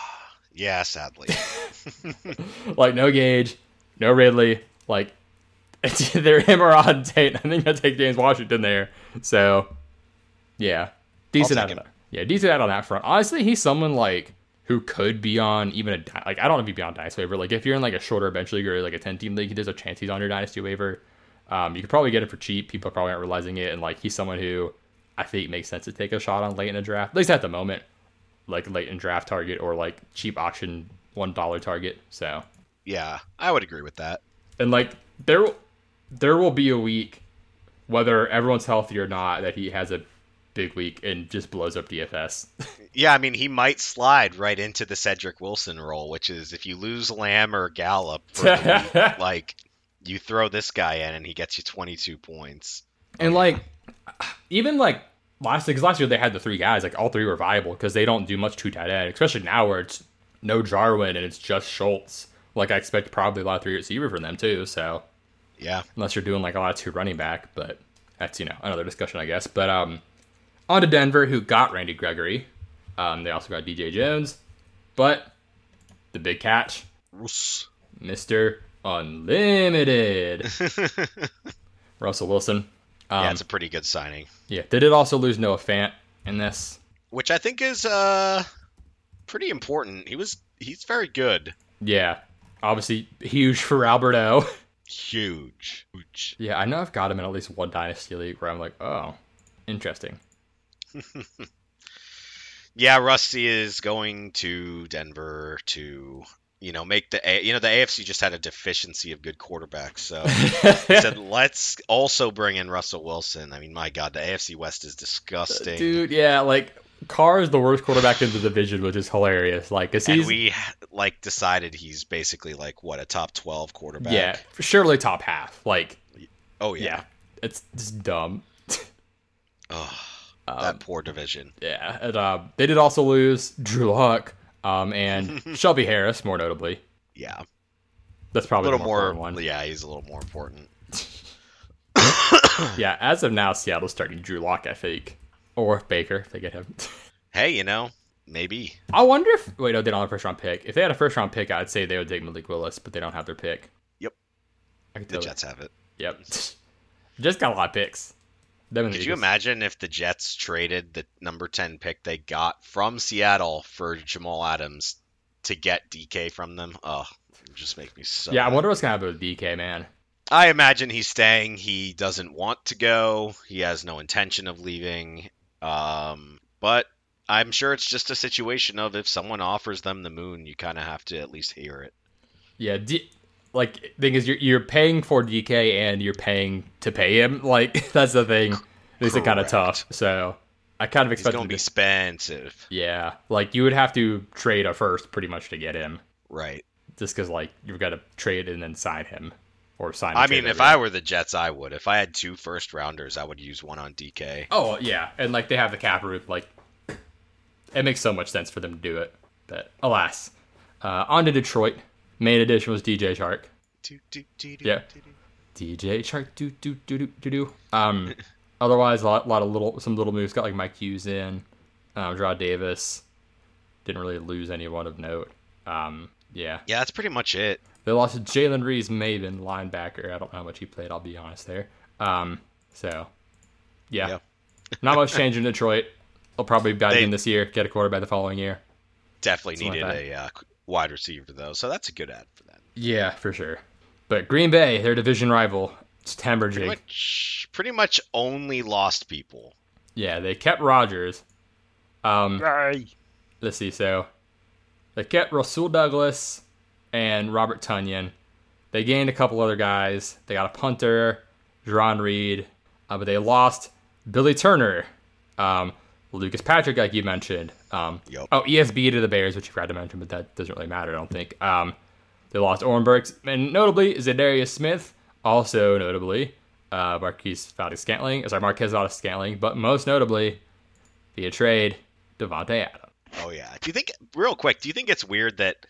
Yeah, sadly. *laughs* Like no Gage, no Ridley. Like *laughs* it's either him or Auden Tate. I think I'd take James Washington there. So, yeah, decent out of that. Yeah, decent out on that front. Honestly, he's someone like who could be on even a like I don't know if he'd be on dynasty waiver. Like if you're in like a shorter bench league or like a ten team league, there's a chance he's on your dynasty waiver. Um, you could probably get him for cheap. People probably aren't realizing it, and like he's someone who I think it makes sense to take a shot on late in a draft, at least at the moment, like late in draft target or like cheap auction one dollar target. So yeah, I would agree with that. and like there there will be a week whether everyone's healthy or not that he has a big week and just blows up DFS. *laughs* Yeah, I mean, he might slide right into the Cedric Wilson role, which is if you lose Lamb or Gallup, week, *laughs* like you throw this guy in and he gets you 22 points. and like even like last because last year they had the three guys like all three were viable because they don't do much two tight end especially now where it's no Jarwin and it's just Schultz. Like I expect probably a lot of three receiver from them too. So Yeah, unless you're doing like a lot of two running back, but that's you know another discussion I guess. But um, on to Denver, who got Randy Gregory. Um, they also got DJ Jones, but the big catch, Mister Unlimited, *laughs* Russell Wilson. Um, yeah, it's a pretty good signing, yeah, they did also lose Noah Fant in this. which I think is uh pretty important. He was he's very good, Yeah, obviously huge for Albert O. huge, huge. yeah, I know I've got him in at least one dynasty league where I'm like, oh, interesting. *laughs* Yeah, Rusty is going to Denver to you know make the A- you know the AFC just had a deficiency of good quarterbacks, so *laughs* he said let's also bring in Russell Wilson. I mean, my God, the AFC West is disgusting. Dude, yeah, like Carr is the worst quarterback in the division, which is hilarious. Like, cause and we like decided he's basically like what a top twelve quarterback. yeah, surely top half. Like, Oh yeah, yeah. it's just dumb. *laughs* Um, that poor division. yeah, and, uh, they did also lose Drew Lock, um, and *laughs* Shelby Harris, more notably. Yeah, That's probably a little more. one. Yeah, he's a little more important. *laughs* *coughs* Yeah, as of now, Seattle's starting Drew Lock, I think, or Baker if they get him. *laughs* Hey, you know, maybe. I wonder if wait, no, they don't have a first round pick. If they had a first round pick, I'd say they would take Malik Willis, but they don't have their pick. Yep. The Jets have it. Yep. Just got a lot of picks. Them Could you imagine if the Jets traded the number 10 pick they got from Seattle for Jamal Adams to get DK from them? Oh, it just make me so. Yeah, I wonder what's gonna happen with DK, man. I imagine he's staying. He doesn't want to go. He has no intention of leaving. Um, but I'm sure it's just a situation of if someone offers them the moon, you kind of have to at least hear it. Yeah, D- like thing is, you're you're paying for DK and you're paying to pay him. *laughs* Like that's the thing. Makes it kind of tough. So I kind of expected. going to be to- expensive. yeah, like you would have to trade a first pretty much to get him, Right. just because like you've got to trade and then sign him or sign. I mean, if. I were the Jets, I would. If I had two first rounders, I would use one on DK. Oh yeah, and like they have the cap room. Like it makes so much sense for them to do it. But alas, uh, on to Detroit. Main addition was DJ Chark. Do, do, do, do, Yeah. DJ Chark do do do do do do. Um, *laughs* otherwise a lot, lot of little some little moves. Got like Mike Hughes in, um, Draw Davis, didn't really lose anyone of note. Um, yeah. Yeah, that's pretty much it. They lost to Jalen Reeves-Maybin, linebacker. I don't know how much he played, I'll be honest there. Um, so, yeah. Yeah. *laughs* Not much change in Detroit. They'll probably be back They- in this year, get a quarterbaip the following year. Definitely Something like needed a uh, wide receiver though, so that's a good ad for them. Yeah, for sure. But Green Bay, their division rival, it's Pretty Tamberjig. much, pretty much only lost people. Yeah, they kept Rodgers. Um, let's see. So they kept Rasul Douglas and Robert Tonyan. They gained a couple other guys. They got a punter, Jarran Reed, uh, but they lost Billy Turner, um, Lucas Patrick, like you mentioned. Um, Yup. Oh, ESB to the Bears, which you forgot to mention, but that doesn't really matter, I don't think. Um, they lost Ornbergs, and notably Za'Darius Smith, also notably uh, Marquise Valdes-Scantling, sorry, Marquez Valdes-Scantling, but most notably via trade, Davante Adams. Oh yeah. Do you think real quick? Do you think it's weird that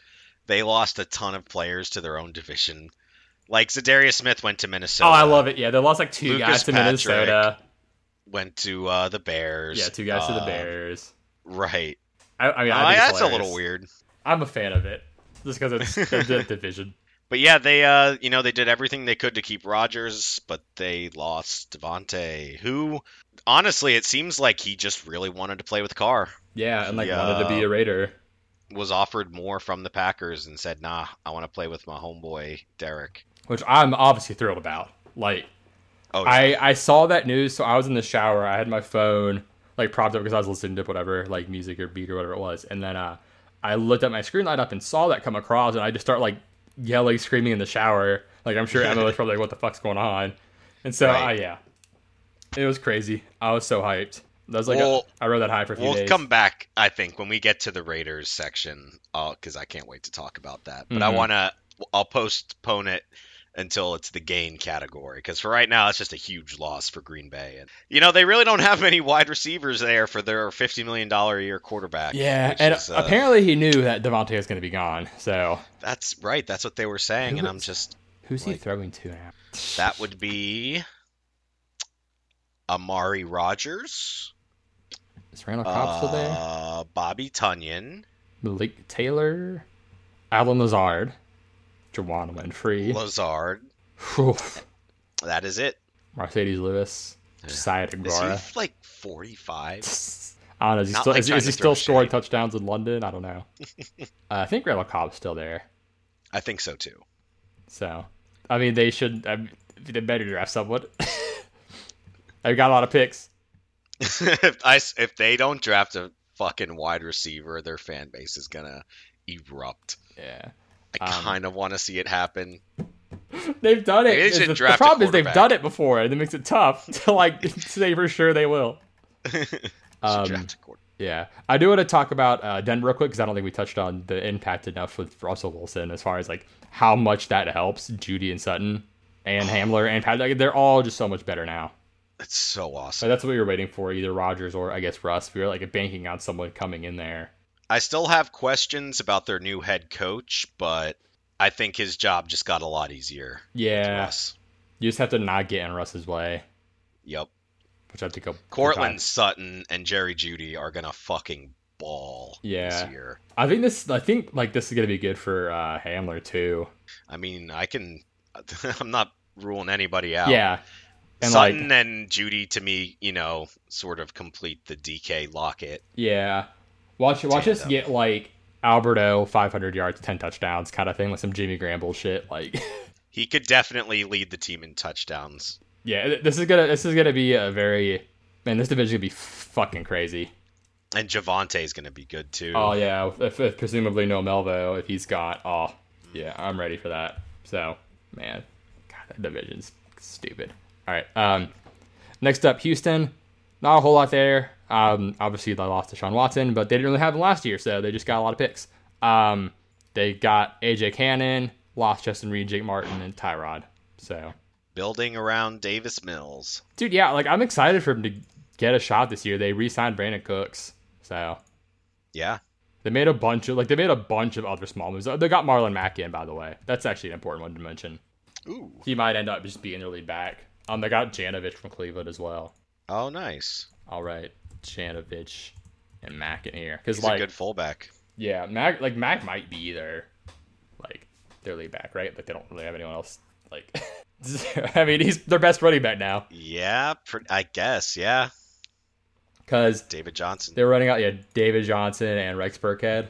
they lost a ton of players to their own division? Like Za'Darius Smith went to Minnesota. Oh, I love it. Yeah, they lost like two Lucas guys to Patrick. Minnesota. Went to uh, the Bears. Yeah, two guys to the Uh, Bears. Right. I, I mean, Uh, I think it's that's a little weird. I'm a fan of it, just because it's the, *laughs* division. But yeah, they uh, you know, they did everything they could to keep Rodgers, but they lost Davante, who honestly, it seems like he just really wanted to play with Carr. Yeah, and like Yeah. wanted to be a Raider. Was offered more from the Packers and said, "Nah, I want to play with my homeboy Derek." which I'm obviously thrilled about. Like, Oh, yeah. I I saw that news, so I was in the shower. I had my phone like propped up because I was listening to whatever like music or beat or whatever it was, and then uh, I looked at my screen light up and saw that come across, and I just start like yelling, screaming in the shower. Like I'm sure Emma was *laughs* probably like, "What the fuck's going on?" And so, Right. uh, yeah, it was crazy. I was so hyped. That was like a- Well, I rode that high for a few We'll days. come back, I think, when we get to the Raiders section, because I can't wait to talk about that. But I Mhm. want to, I'll postpone it until it's the gain category, because for right now, it's just a huge loss for Green Bay. And you know, they really don't have *laughs* many wide receivers there for their fifty million dollar a year quarterback. Yeah, and is, uh, apparently he knew that Davante was going to be gone. So that's right. That's what they were saying, Who and I'm just who's he throwing to now? *laughs* that would be Amari Rodgers, Is Randall Cobb still there? uh, Bobby Tonyan, Malik Taylor, Allen Lazard, Juwann Winfree, Lazard. Whew. That is it. Marcedes Lewis, Josiah Is he like 45? *laughs* I don't know. Is he Not still, like is, is he still scoring shade. touchdowns in London? I don't know. *laughs* uh, I think Randall Cobb's still there. I think so too. So, I mean, they should. I mean, they better draft someone. *laughs* They've got a lot of picks. if I if they don't draft a fucking wide receiver, their fan base is gonna erupt. Yeah. I Um, kind of want to see it happen. They've done it. They the, the problem is they've done it before, and it makes it tough *laughs* to like *laughs* say for sure they will. *laughs* Um, draft a quarter- Yeah, I do want to talk about uh, Denver real quick because I don't think we touched on the impact enough with Russell Wilson as far as like how much that helps Jeudy and Sutton and Hamler and Pat. Like, they're all just so much better now. It's so So awesome. that's what we were waiting for, either Rodgers or I guess Russ. We were like banking on someone coming in there. I still have questions about their new head coach, but I think his job just got a lot easier. Yeah, you just have to not get in Russ's way, Yep. which I think will Courtland Sutton and Jerry Jeudy are gonna fucking ball Yeah. this year. I think this. I think like this is gonna be good for uh, Hamler too. I mean, I can. *laughs* I'm not ruling anybody out. Yeah, and Sutton like and Jeudy to me, you know, sort of complete the DK Lockett. yeah, watch watch us get like Albert O 500 yards, 10 touchdowns kind of thing, like some Jimmy Graham bullshit. Like, *laughs* He could definitely lead the team in touchdowns. yeah, this is gonna this is gonna be a very man. This division gonna be fucking crazy. And Javonte is going to be good too. Oh yeah, if, if presumably no Melvo if he's got. Oh yeah, I'm ready for that. So man, God, that division's stupid. All right, um, next up, Houston. Not a whole lot there. Um, obviously they lost Deshaun Watson, but they didn't really have him last year, so they just got a lot of picks. Um, they got AJ Cannon, lost Justin Reid, Jake Martin, and Tyrod. So Building around Davis Mills. dude, yeah, like I'm excited for him to get a shot this year. They re-signed Brandin Cooks, so Yeah. They made a bunch of like they made a bunch of other small moves. They got Marlon Mack in, by the way. That's actually an important one to mention. Ooh. He might end up just being their lead back. Um, they got Janovich from Cleveland as well. Oh, nice. All right, Janovich and Mack in here because He's like a good fullback. Yeah, Mack like Mack might be their like their lead back, right? Like they don't really have anyone else. Like, *laughs* I mean, he's their best running back now Yeah, pr- I guess. Yeah, because David Johnson. they were running out. Yeah, David Johnson and Rex Burkhead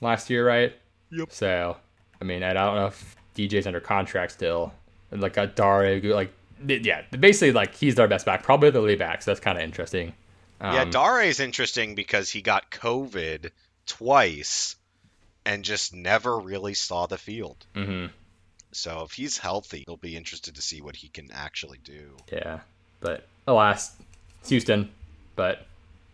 last year, right? Yep. So, I mean, I don't know if DJ's under contract still, like a Dare, like yeah, basically like he's their best back, probably the lead back. So that's kind of interesting. Yeah, Um, Dare is interesting because he got COVID twice and just never really saw the field. mhm. So if he's healthy, he'll be interested to see what he can actually do. Yeah, but alas, it's Houston. But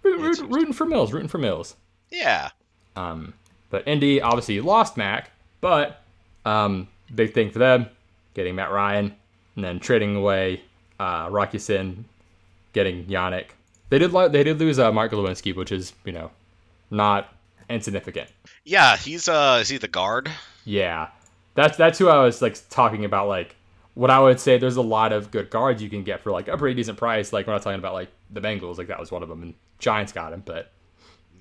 root, root, rooting for Mills, rooting for Mills. Yeah, Um, but Indy obviously lost Mack, but um, big thing for them, getting Matt Ryan, and then trading away uh, Rocky Sin, getting Yannick. They did lo- they did lose uh, Mark Glowinski, which is you know not insignificant. yeah, he's uh, is he the guard? Yeah, that's that's who I was like talking about. Like what I would say, there's a lot of good guards you can get for like a pretty decent price. Like we're not talking about like the Bengals, like that was one of them, and Giants got him. But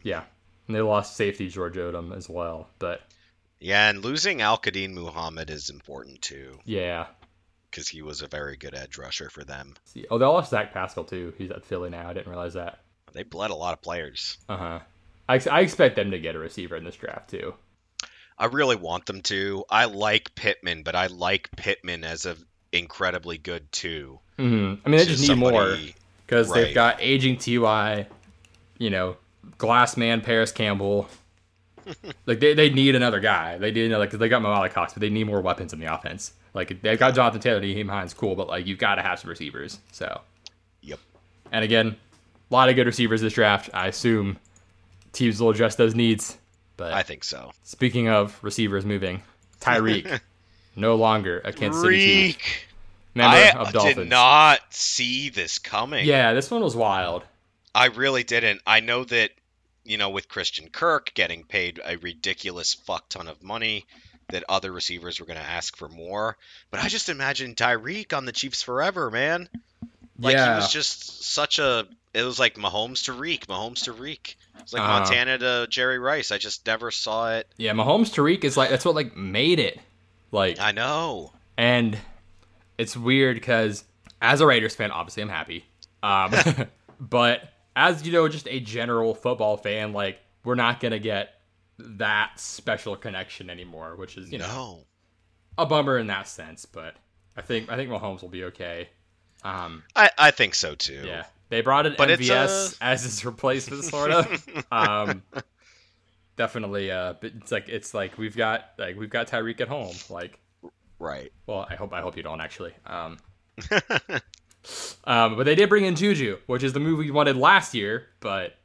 yeah, and they lost safety George Odum as well. But Yeah, and losing Al-Quadin Muhammad is important too yeah, because he was a very good edge rusher for them. See, oh, they lost Zach Pascal too. He's at Philly now. I didn't realize that. They bled a lot of players. Uh huh. I, I expect them to get a receiver in this draft too. I really want them to. I like Pittman, but I like Pittman as a incredibly good two. hmm I mean, they just need more because they've got aging Ty, you know, glass man Parris Campbell. Like they, they need another guy. They need another because they got Mo Alie-Cox, but they need more weapons in the offense. Like they've got Jonathan Taylor, Nyheim Hines, cool, but like you've got to have some receivers. So Yep. and again, a lot of good receivers this draft. I assume teams will address those needs. But I think so. Speaking of receivers moving, Tyreek *laughs* no longer a Kansas City Chief, member I of Dolphins. did not see this coming. Yeah, this one was wild. I really didn't. I know that, you know, with Christian Kirk getting paid a ridiculous fuck ton of money, that other receivers were going to ask for more. But I just imagine Tyreek on the Chiefs forever, man. Like yeah, he was just such a. It was like Mahomes to Reek, Mahomes to Reek. It was like Uh-huh. Montana to Jerry Rice. I just never saw it. yeah. Mahomes Tariq is like that's what like made it. Like, I know. and it's weird because as a Raiders fan, obviously I'm happy. Um, *laughs* *laughs* but as you know, just a general football fan, like we're not gonna get that special connection anymore, which is you know a bummer in that sense. But I think I think Mahomes will be okay. Um, I, I think so too. Yeah, they brought in But MVS uh, as his replacement, sort of. *laughs* um, definitely, uh, but it's like it's like we've got like we've got Tyreek at home. Like, Right. well, I hope I hope you don't actually. Um, *laughs* um, but they did bring in Juju, which is the move we wanted last year. But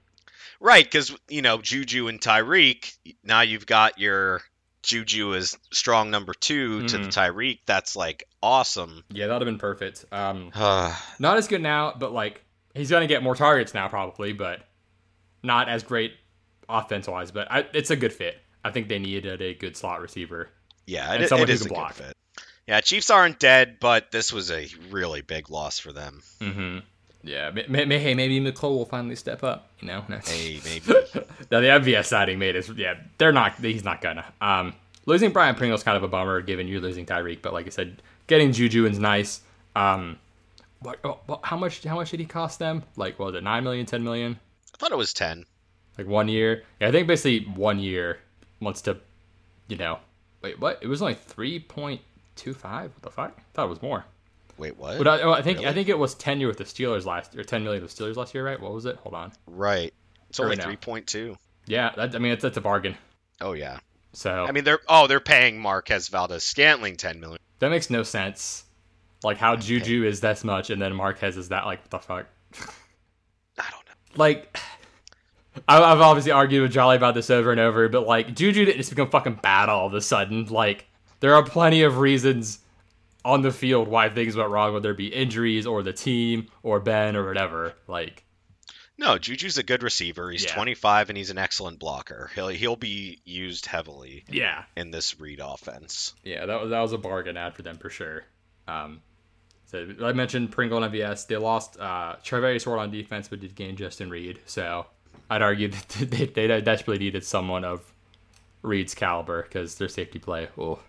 Right, because you know Juju and Tyreek. Now you've got your Juju as strong number 2 to the Mhm. Tyreek. That's like awesome. yeah, that'd have been perfect. Um, *sighs* not as good now, but like he's gonna get more targets now probably, but not as great offense wise. But I, it's a good fit. I think they needed a good slot receiver. yeah, And it, someone it who is can a good block. fit. Yeah, Chiefs aren't dead, but this was a really big loss for them. Mm-hmm. Yeah, may, may, hey, maybe Mecole will finally step up. You know, Hey, *laughs* maybe. now the MVS siding made is yeah, they're not. He's not gonna. Um, losing Byron Pringle's kind of a bummer, given you're losing Tyreek. But like I said, getting Juju is nice. Um, what, what- how much? How much did he cost them? Like, what was it nine million, ten million? I thought it was ten. Like one year? Yeah, I think basically one year wants to, you know, wait, what? It was only three point two five. What the fuck? I thought it was more. Wait, what? But I, oh, I think I think it was ten year with the Steelers last, or ten million with the Steelers last year, right? What was it? Hold on. right. It's only three point two. Yeah, that, I mean, it's, that's a bargain. Oh yeah. So I mean, they're oh they're paying Marquez Valdes-Scantling ten million. that makes no sense. Like how Juju is this much, and then Marquez is that. Like what the fuck? *laughs* I don't know. Like I- I've obviously argued with Jolly about this over and over, but like Juju didn't just become fucking bad all of a sudden. Like there are plenty of reasons on the field why things went wrong, whether it be injuries or the team or Ben or whatever. Like No, Juju's a good receiver. He's Yeah. 25 and he's an excellent blocker. He'll he'll be used heavily yeah, in this Reid offense. Yeah, that was that was a bargain ad for them for sure. Um, so I mentioned Pringle and MVS. They lost uh, Charvarius Ward on defense, but did gain Justin Reid. So I'd argue *laughs* that they, they desperately needed someone of Reid's caliber because their safety play. Oh,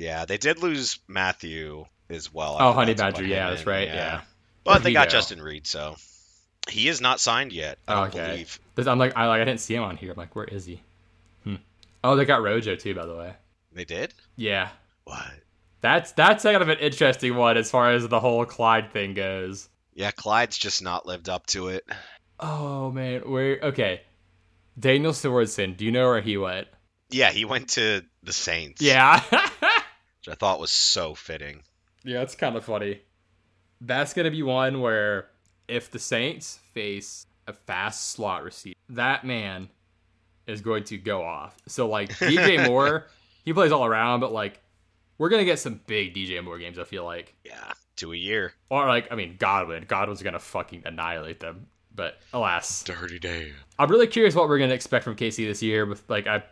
Yeah, they did lose Mathieu as well. Oh, Honey Badger, yeah, that's right, yeah. But they got go? Justin Reid, so he is not signed yet. I don't okay. believe. I'm like, I like, I didn't see him on here. I'm like, where is he? Hmm. Oh, they got Rojo too, by the way. They did. Yeah, What? that's that's kind of an interesting one as far as the whole Clyde thing goes. Yeah, Clyde's just not lived up to it. Oh man, where? Okay, Daniel Sorensen. Do you know where he went? Yeah, he went to the Saints. Yeah. *laughs* which I thought was so fitting. Yeah, it's kind of funny. That's going to be one where if the Saints face a fast slot receiver, that man is going to go off. So, like, *laughs* DJ Moore, he plays all around, but, like, we're going to get some big DJ Moore games, I feel like. Yeah, to a year. Or, like, I mean, Godwin. Godwin's going to fucking annihilate them. But, alas. Dirty day. I'm really curious what we're going to expect from KC this year. With, like, I,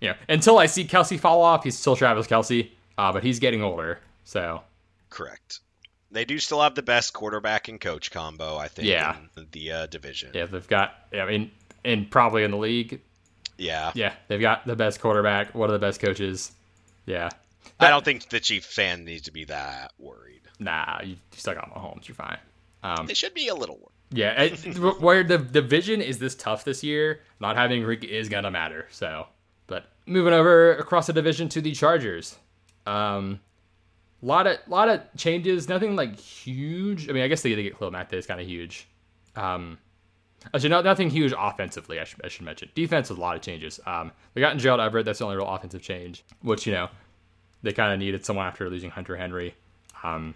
you know, until I see Kelce fall off, he's still Travis Kelce, uh, but he's getting older. So, Correct. They do still have the best quarterback and coach combo, I think, Yeah. in the uh, division. Yeah, they've got. I mean, and probably in the league. Yeah. Yeah, they've got the best quarterback, one of the best coaches. Yeah, I don't think the Chief fan needs to be that worried. nah, you still got Mahomes. You're fine. Um, They should be a little worried. yeah, it, where the division is this tough this year, not having Rick is gonna matter. So, but moving over across the division to the Chargers. Um, lot of lot of changes. Nothing like huge. I mean, I guess they, they get Khalil Mack. That is kind of huge. Um, actually, no, nothing huge offensively. I should, I should mention defense a lot of changes. Um, they got in Gerald Everett. That's the only real offensive change. Which you know, they kind of needed someone after losing Hunter Henry. Um,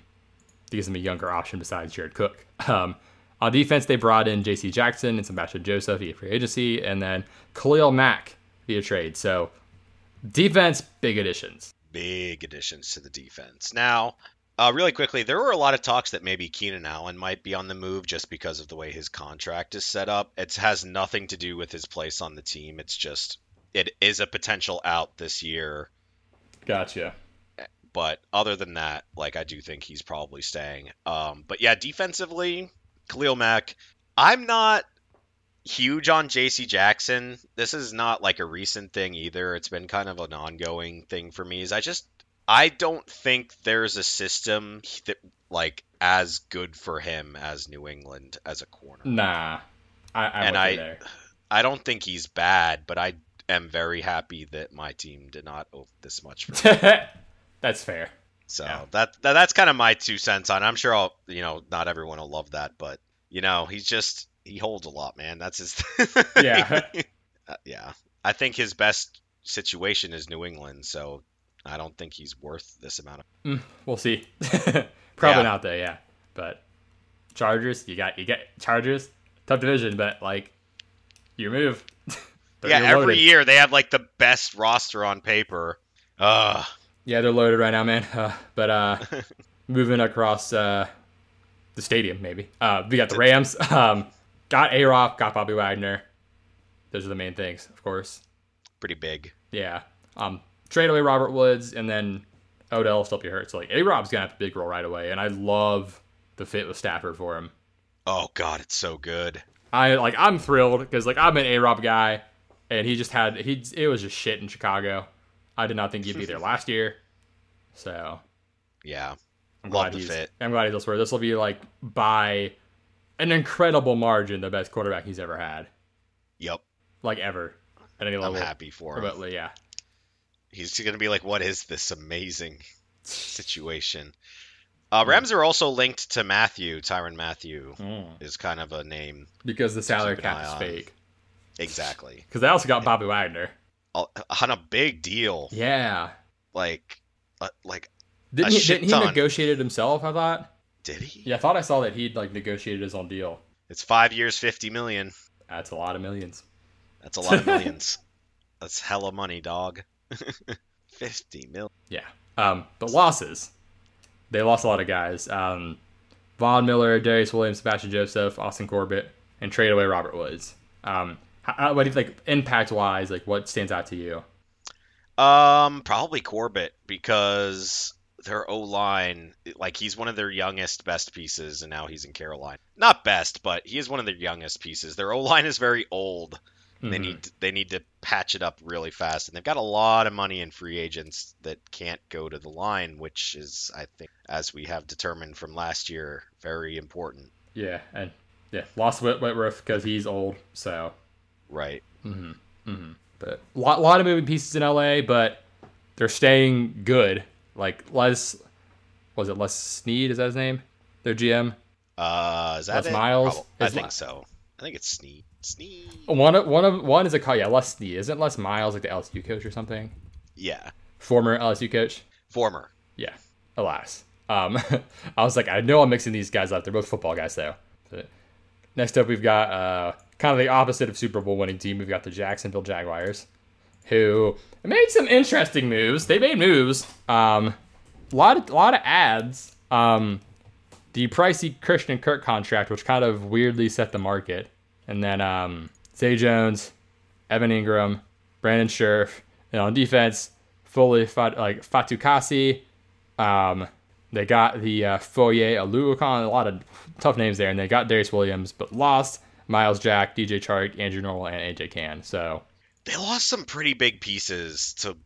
to give them a younger option besides Jared Cook. *laughs* Um, on defense, they brought in J.C. Jackson and Sebastian Joseph via free agency, and then Khalil Mack via trade. So, defense, big additions. Big additions to the defense. Now, uh, really quickly, there were a lot of talks that maybe Keenan Allen might be on the move just because of the way his contract is set up. It has nothing to do with his place on the team. It's just, it is a potential out this year. Gotcha. But other than that, like I do think he's probably staying. Um, but yeah, defensively, Khalil Mack. I'm not huge on J.C. Jackson. This is not like a recent thing either. It's been kind of an ongoing thing for me. Is I just I don't think there's a system that like as good for him as New England as a corner. Nah, I, I'm And I- there. I don't think he's bad, but I am very happy that my team did not owe this much for him. *laughs* That's fair. So Yeah. that, that that's kind of my two cents on. it. I'm sure I'll you know not everyone will love that, but you know he's just he holds a lot, man. That's his. *laughs* Yeah. *laughs* Uh, yeah. I think his best situation is New England, so I don't think he's worth this amount of. Mm, we'll see. *laughs* Probably Yeah. not though. Yeah, but Chargers, you got you get Chargers, tough division, but like your move. Yeah, every loaded. year they have like the best roster on paper. Ugh. Yeah, they're loaded right now, man. Uh, but uh, moving across uh, the stadium, maybe. Uh, we got the Rams. Um, got A Rob, got Bobby Wagner. Those are the main things, of course. pretty big. Yeah. Um, trade away Robert Woods, and then Odell will still be hurt. So like A Rob's gonna have a big role right away, and I love the fit with Stafford for him. Oh god, it's so good. I like I'm thrilled because like I'm an A Rob guy, and he just had he it was just shit in Chicago. I did not think he'd be there last year, so Yeah. I'm Love glad the he's. fit. I'm glad he's elsewhere. This will be like by an incredible margin the best quarterback he's ever had, Yep. like ever at any level. I'm happy for him. Yeah. He's gonna be like, what is this amazing *sighs* situation? Uh, Rams are also linked to Mathieu. Tyrann Mathieu is kind of a name. Because the salary cap is on. fake. Exactly. Because they also got Bobby Wagner. On a big deal. Yeah. Like, uh, like, Didn't he, didn't he negotiate it himself? I thought. Did he? Yeah, I thought I saw that he'd like negotiated his own deal. It's five years, fifty million. That's a lot of millions. That's a lot of *laughs* millions. That's hella money, dog. *laughs* fifty mil. Yeah. Um, but losses. They lost a lot of guys. Um, Von Miller, Darius Williams, Sebastian Joseph, Austin Corbett, and trade away Robert Woods. Um, how, how- what do you think impact wise? Like, what stands out to you? Um, probably Corbett because their O line, like he's one of their youngest, best pieces, and now he's in Carolina. Not best, but he is one of their youngest pieces. Their O line is very old, Mm-hmm. They need they need to patch it up really fast, and they've got a lot of money in free agents that can't go to the line, which is, I think, as we have determined from last year, very important. Yeah, and yeah, lost Whit- Whitworth because he's old, so right. Mm-hmm. Mm-hmm. But a lot, lot of moving pieces in LA, but they're staying good. Like Les, was it Les Snead? Is that his name? Their GM. Uh, is that Les Miles? Probably. I think so. I think it's Snead. Snead. One of one of one is a call. Yeah, Les Snead. Isn't Les Miles like the LSU coach or something? Yeah. Former LSU coach. Former. Yeah. Alas. Um, *laughs* I was like, I know I'm mixing these guys up. They're both football guys, though. But next up, we've got uh, kind of the opposite of Super Bowl winning team. We've got the Jacksonville Jaguars, who made some interesting moves. They made moves. Um, a lot of a lot of ads. Um, the pricey Christian Kirk contract, which kind of weirdly set the market, and then um, Zay Jones, Evan Engram, Brandon Scherff, and on defense, fully Fat, like Fatukasi. Um, they got the uh, Foye Oluokun, a lot of tough names there, and they got Darius Williams, but lost Myles Jack, DJ Chark, Andrew Norwell, and AJ Cann. So they lost some pretty big pieces to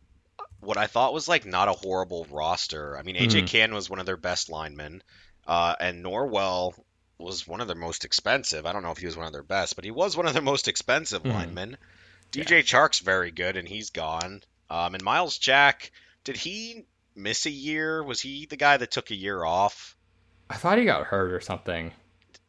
what I thought was like not a horrible roster. I mean, AJ mm-hmm. Cann was one of their best linemen, uh, and Norwell was one of their most expensive. I don't know if he was one of their best, but he was one of their most expensive mm-hmm. linemen. DJ yeah. Chark's very good, and he's gone. Um, and Myles Jack, did he miss a year? Was he the guy that took a year off? I thought he got hurt or something.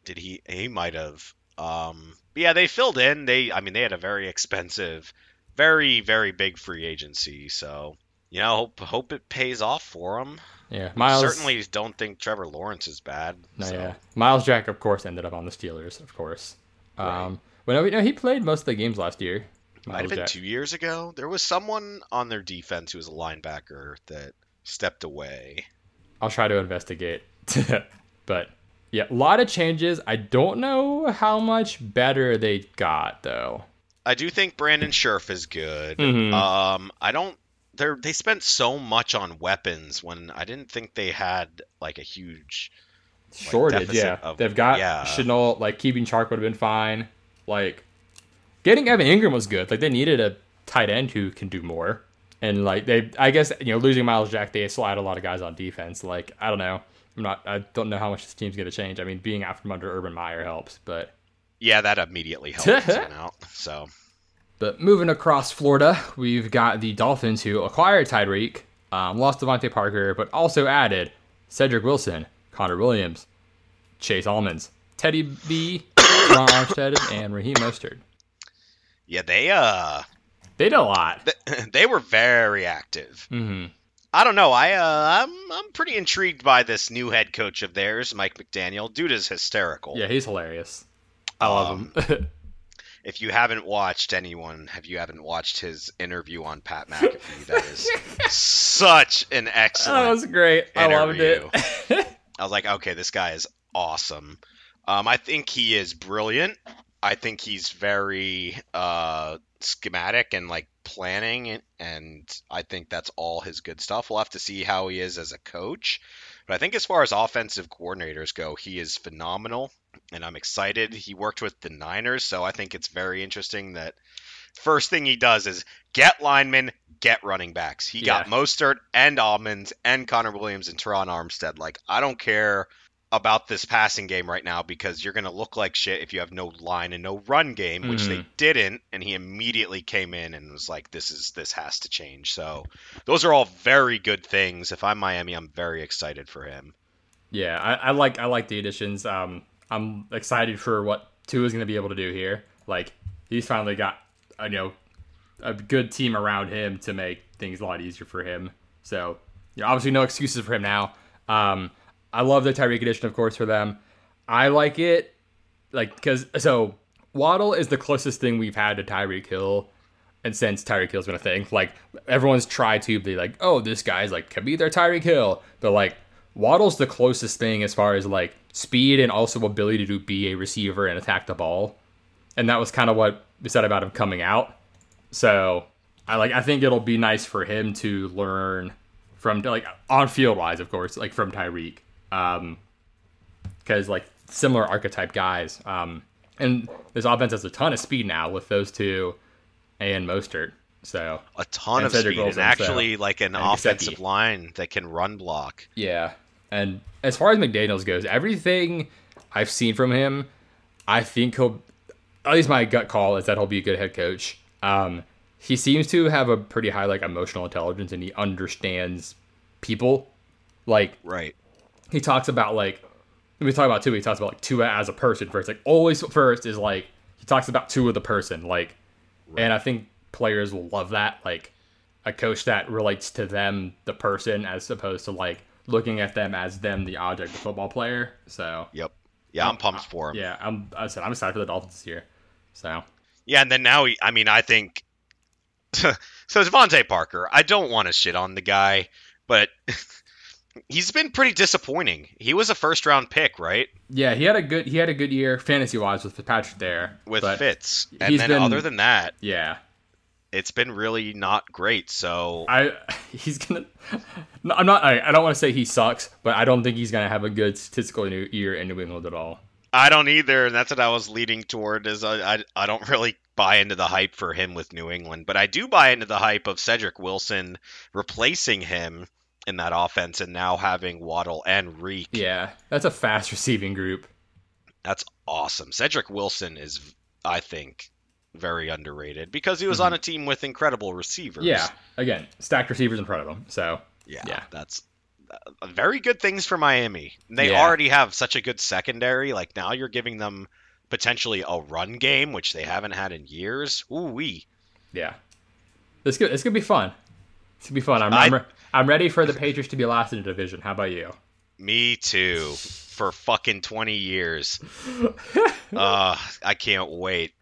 Did he? He might have. Um, yeah, they filled in. They, I mean, they had a very expensive, very, very big free agency. So, you know, hope hope it pays off for them. Yeah, Myles. Certainly don't think Trevor Lawrence is bad. No, so. yeah. Myles Jack, of course, ended up on the Steelers, of course. Right. Um, but no, no, he played most of the games last year. Might have been Jack. two years ago. There was someone on their defense who was a linebacker that stepped away. I'll try to investigate. *laughs* but yeah, a lot of changes. I don't know how much better they got though. I do think Brandon Scherff is good. Mm-hmm. Um, I don't. They they spent so much on weapons when I didn't think they had like a huge like, shortage. Yeah, of, they've got yeah. Shenault. Like keeping Chark would have been fine. Like getting Evan Engram was good. Like they needed a tight end who can do more. And like they, I guess you know, losing Myles Jack, they still had a lot of guys on defense. Like I don't know, I'm not, I don't know how much this team's going to change. I mean, being out from under Urban Meyer helps, but yeah, that immediately helps out. *laughs* So, but moving across Florida, we've got the Dolphins who acquired Tyreek, um, lost DeVante Parker, but also added Cedric Wilson, Connor Williams, Chase Edmonds, Teddy B, Ron Armstead, and Raheem Mostert. Yeah, they uh they did a lot. *laughs* They were very active. Mm-hmm. I don't know. I uh, I'm I'm pretty intrigued by this new head coach of theirs, Mike McDaniel. Dude is hysterical. Yeah, he's hilarious. I love um, him. *laughs* if you haven't watched anyone, if you haven't watched his interview on Pat McAfee, *laughs* that is such an excellent. That was great. Interview. I loved it. *laughs* I was like, okay, this guy is awesome. Um, I think he is brilliant. I think he's very uh, schematic and like planning, and I think that's all his good stuff. We'll have to see how he is as a coach. But I think as far as offensive coordinators go, he is phenomenal, and I'm excited. He worked with the Niners, so I think it's very interesting that first thing he does is get linemen, get running backs. He yeah. got Mostert and Edmonds and Connor Williams and Terron Armstead. Like, I don't care about this passing game right now because you're going to look like shit if you have no line and no run game, which mm-hmm. they didn't. And he immediately came in and was like, "This is this has to change." So those are all very good things. If I'm Miami, I'm very excited for him. Yeah, I, I like I like the additions. Um, I'm excited for what Tua is going to be able to do here. Like he's finally got you know a good team around him to make things a lot easier for him. So you know, obviously no excuses for him now. Um, I love the Tyreek edition, of course, for them. I like it, like because so Waddle is the closest thing we've had to Tyreek Hill, and since Tyreek Hill's been a thing, like everyone's tried to be like, oh, this guy's like can be their Tyreek Hill, but like Waddle's the closest thing as far as like speed and also ability to be a receiver and attack the ball, and that was kind of what we said about him coming out. So I like I think it'll be nice for him to learn from like on field wise, of course, like from Tyreek um, because like similar archetype guys. Um, and this offense has a ton of speed now with those two and Mostert. So a ton of Cedric speed and Wilson, actually like an and offensive line that can run block. yeah, and as far as McDaniel's goes, everything I've seen from him, I think he'll. At least my gut call is that he'll be a good head coach. Um, he seems to have a pretty high like emotional intelligence, and he understands people. Like Right. He talks about like we talk about two. He talks about like Tua as a person first. Like always first is like he talks about Tua the person. Like, and I think players will love that. Like a coach that relates to them the person as opposed to like looking at them as them the object, the football player. So Yep. Yeah, I'm pumped for him. yeah, I'm. I said I'm excited for the Dolphins this year. So Yeah, and then now, he, I mean, I think. *laughs* so DeVante Parker, I don't want to shit on the guy, but *laughs* he's been pretty disappointing. He was a first round pick, right? yeah, he had a good he had a good year fantasy wise with Fitzpatrick there With Fitz. And then been- other than that, Yeah, it's been really not great. So I *laughs* he's gonna. No, I'm not. I, I don't want to say he sucks, but I don't think he's gonna have a good statistical new year in New England at all. I don't either, and that's what I was leading toward. Is I, I I don't really buy into the hype for him with New England, but I do buy into the hype of Cedric Wilson replacing him in that offense, and now having Waddle and Reek. Yeah, that's a fast *laughs* receiving group. That's awesome. Cedric Wilson is, I think, very underrated because he was Mm-hmm. on a team with incredible receivers. Yeah, again, stacked receivers in front of him. So yeah, Yeah. That's uh, very good things for Miami. They Yeah. already have such a good secondary. Like now, you're giving them potentially a run game, which they haven't had in years. Ooh wee. yeah, this could this could be fun. It's gonna be fun. I'm I- I'm, re- I'm ready for the Patriots to be last in the division. How about you? Me too. For fucking 20 years. *laughs* uh, I can't wait.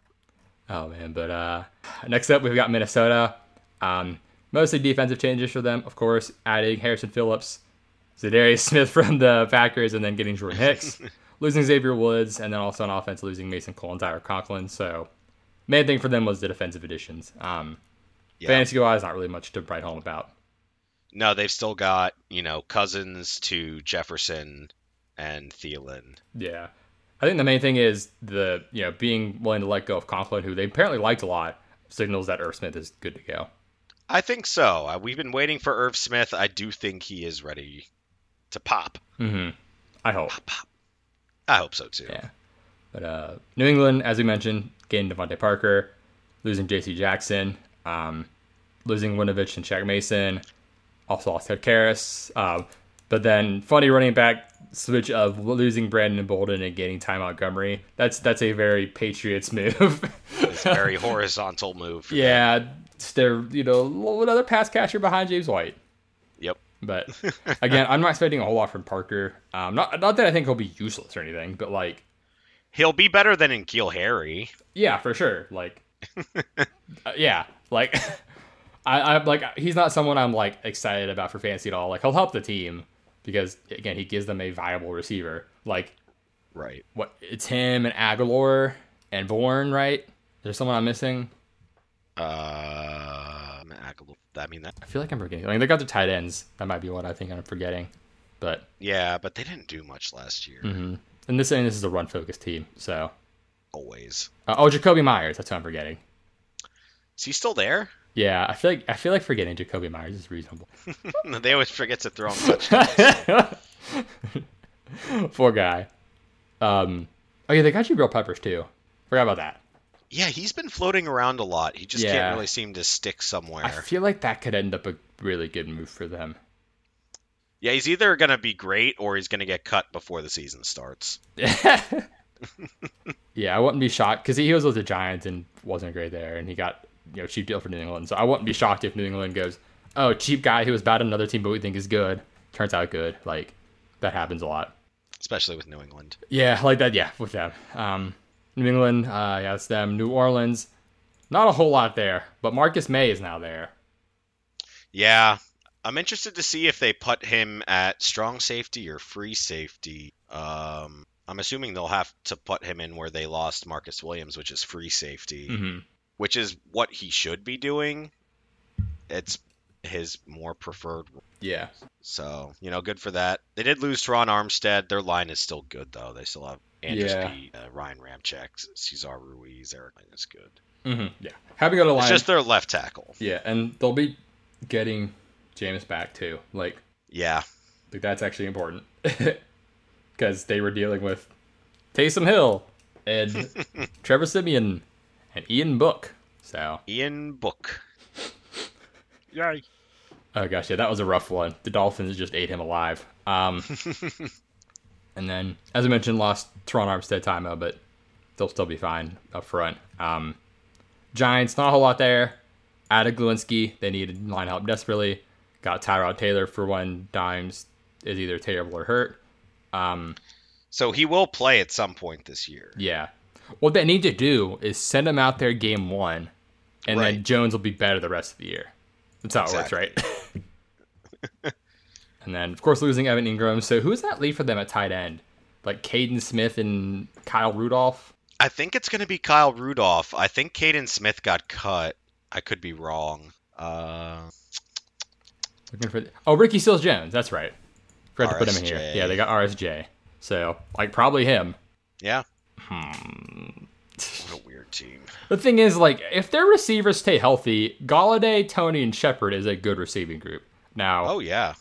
Oh man, but uh, next up we've got Minnesota. Um, mostly defensive changes for them, of course, adding Harrison Phillips, Za'Darius Smith *laughs* from the Packers, and then getting Jordan Hicks, *laughs* losing Xavier Woods, and then also on offense losing Mason Cole and Tyler Conklin. So main thing for them was the defensive additions. Um, Yeah. Fantasy wise, not really much to write home about. No, they've still got, you know, Cousins to Jefferson and Thielen. Yeah. I think the main thing is the you know being willing to let go of Conklin, who they apparently liked a lot, signals that Irv Smith is good to go. I think so. Uh, We've been waiting for Irv Smith. I do think he is ready to pop. hmm I hope. Pop, pop. I hope so too. Yeah. But uh, New England, as we mentioned, gaining DeVante Parker, losing J.C. Jackson, um, losing Winovich and Shaq Mason, also lost Ted Karras. Um, but then funny running back switch of losing Brandon Bolden and getting Ty Montgomery. That's that's a very Patriots move. It's a very *laughs* horizontal move. them. yeah, their you know another pass catcher behind James White. Yep. But *laughs* again, I'm not expecting a whole lot from Parker. Um, not not that I think he'll be useless or anything, but like He'll be better than N'Keal Harry. Yeah, for sure. Like, *laughs* uh, yeah, like, I, I'm like, he's not someone I'm like excited about for fantasy at all. Like, he'll help the team because again, he gives them a viable receiver. Like, Right. what? It's him and Agholor and Bourne, right? There's someone I'm missing? Uh, I mean that. I feel like I'm forgetting. I mean, they got the tight ends. That might be what I think I'm forgetting. But Yeah, but they didn't do much last year. mhm. and this and this is a run focused team. So, Always. uh, oh, Jakobi Meyers. That's what I'm forgetting. Is he still there? Yeah, I feel like I feel like forgetting Jakobi Meyers is reasonable. *laughs* they always forget to throw him touchdowns. *laughs* Poor guy. Um, oh yeah, they got Jabrill Peppers too. Forgot about that. yeah, he's been floating around a lot. He just Yeah. can't really seem to stick somewhere. I feel like that could end up a really good move for them. Yeah, he's either gonna be great or he's gonna get cut before the season starts. *laughs* yeah, I wouldn't be shocked because he was with the Giants and wasn't great there, and he got you know cheap deal for New England. So I wouldn't be shocked if New England goes, oh, cheap guy who was bad at another team, but we think is good, turns out good. Like that happens a lot. Especially with New England. Yeah, like that. Yeah, with them. Um, New England, uh, yeah, it's them. New Orleans, not a whole lot there, but Marcus Maye is now there. Yeah, I'm interested to see if they put him at strong safety or free safety. Um, I'm assuming they'll have to put him in where they lost Marcus Williams, which is free safety, hmm which is what he should be doing. It's his more preferred. Yeah. So, you know, good for that. They did lose Terron Armstead. Their line is still good, though. They still have Andrews Yeah. Uh, Ryan Ramczyk, Cesar Ruiz, Eric is good. hmm Yeah, having a line. It's just their left tackle. Yeah, and they'll be getting James back too. Like, Yeah, like that's actually important *laughs* because they were dealing with Taysom Hill and *laughs* Trevor Siemian and Ian Book. So, Ian Book. *laughs* Yay. oh gosh, yeah, that was a rough one. The Dolphins just ate him alive. Um, *laughs* and then, as I mentioned, lost Toronto Armstead timeout, but they'll still be fine up front. Um, Giants, not a whole lot there. Added Glowinski. They needed line help desperately. Got Tyrod Taylor for when Dimes is either terrible or hurt. Um, So he will play at some point this year. yeah. What they need to do is send him out there game one, and then Jones will be better the rest of the year. That's how it works, right? *laughs* *laughs* and then, of course, losing Evan Engram. So who's that lead for them at tight end? Like Kaden Smith and Kyle Rudolph? I think it's going to be Kyle Rudolph. I think Kaden Smith got cut. I could be wrong. Uh, Looking for oh Ricky Seals Jones. That's right. Forgot to put him in here. Yeah, they got RSJ. So like probably him. yeah. Hmm. What a weird team. The thing is, like, if their receivers stay healthy, Golladay, Toney, and Shepard is a good receiving group. Now Oh yeah.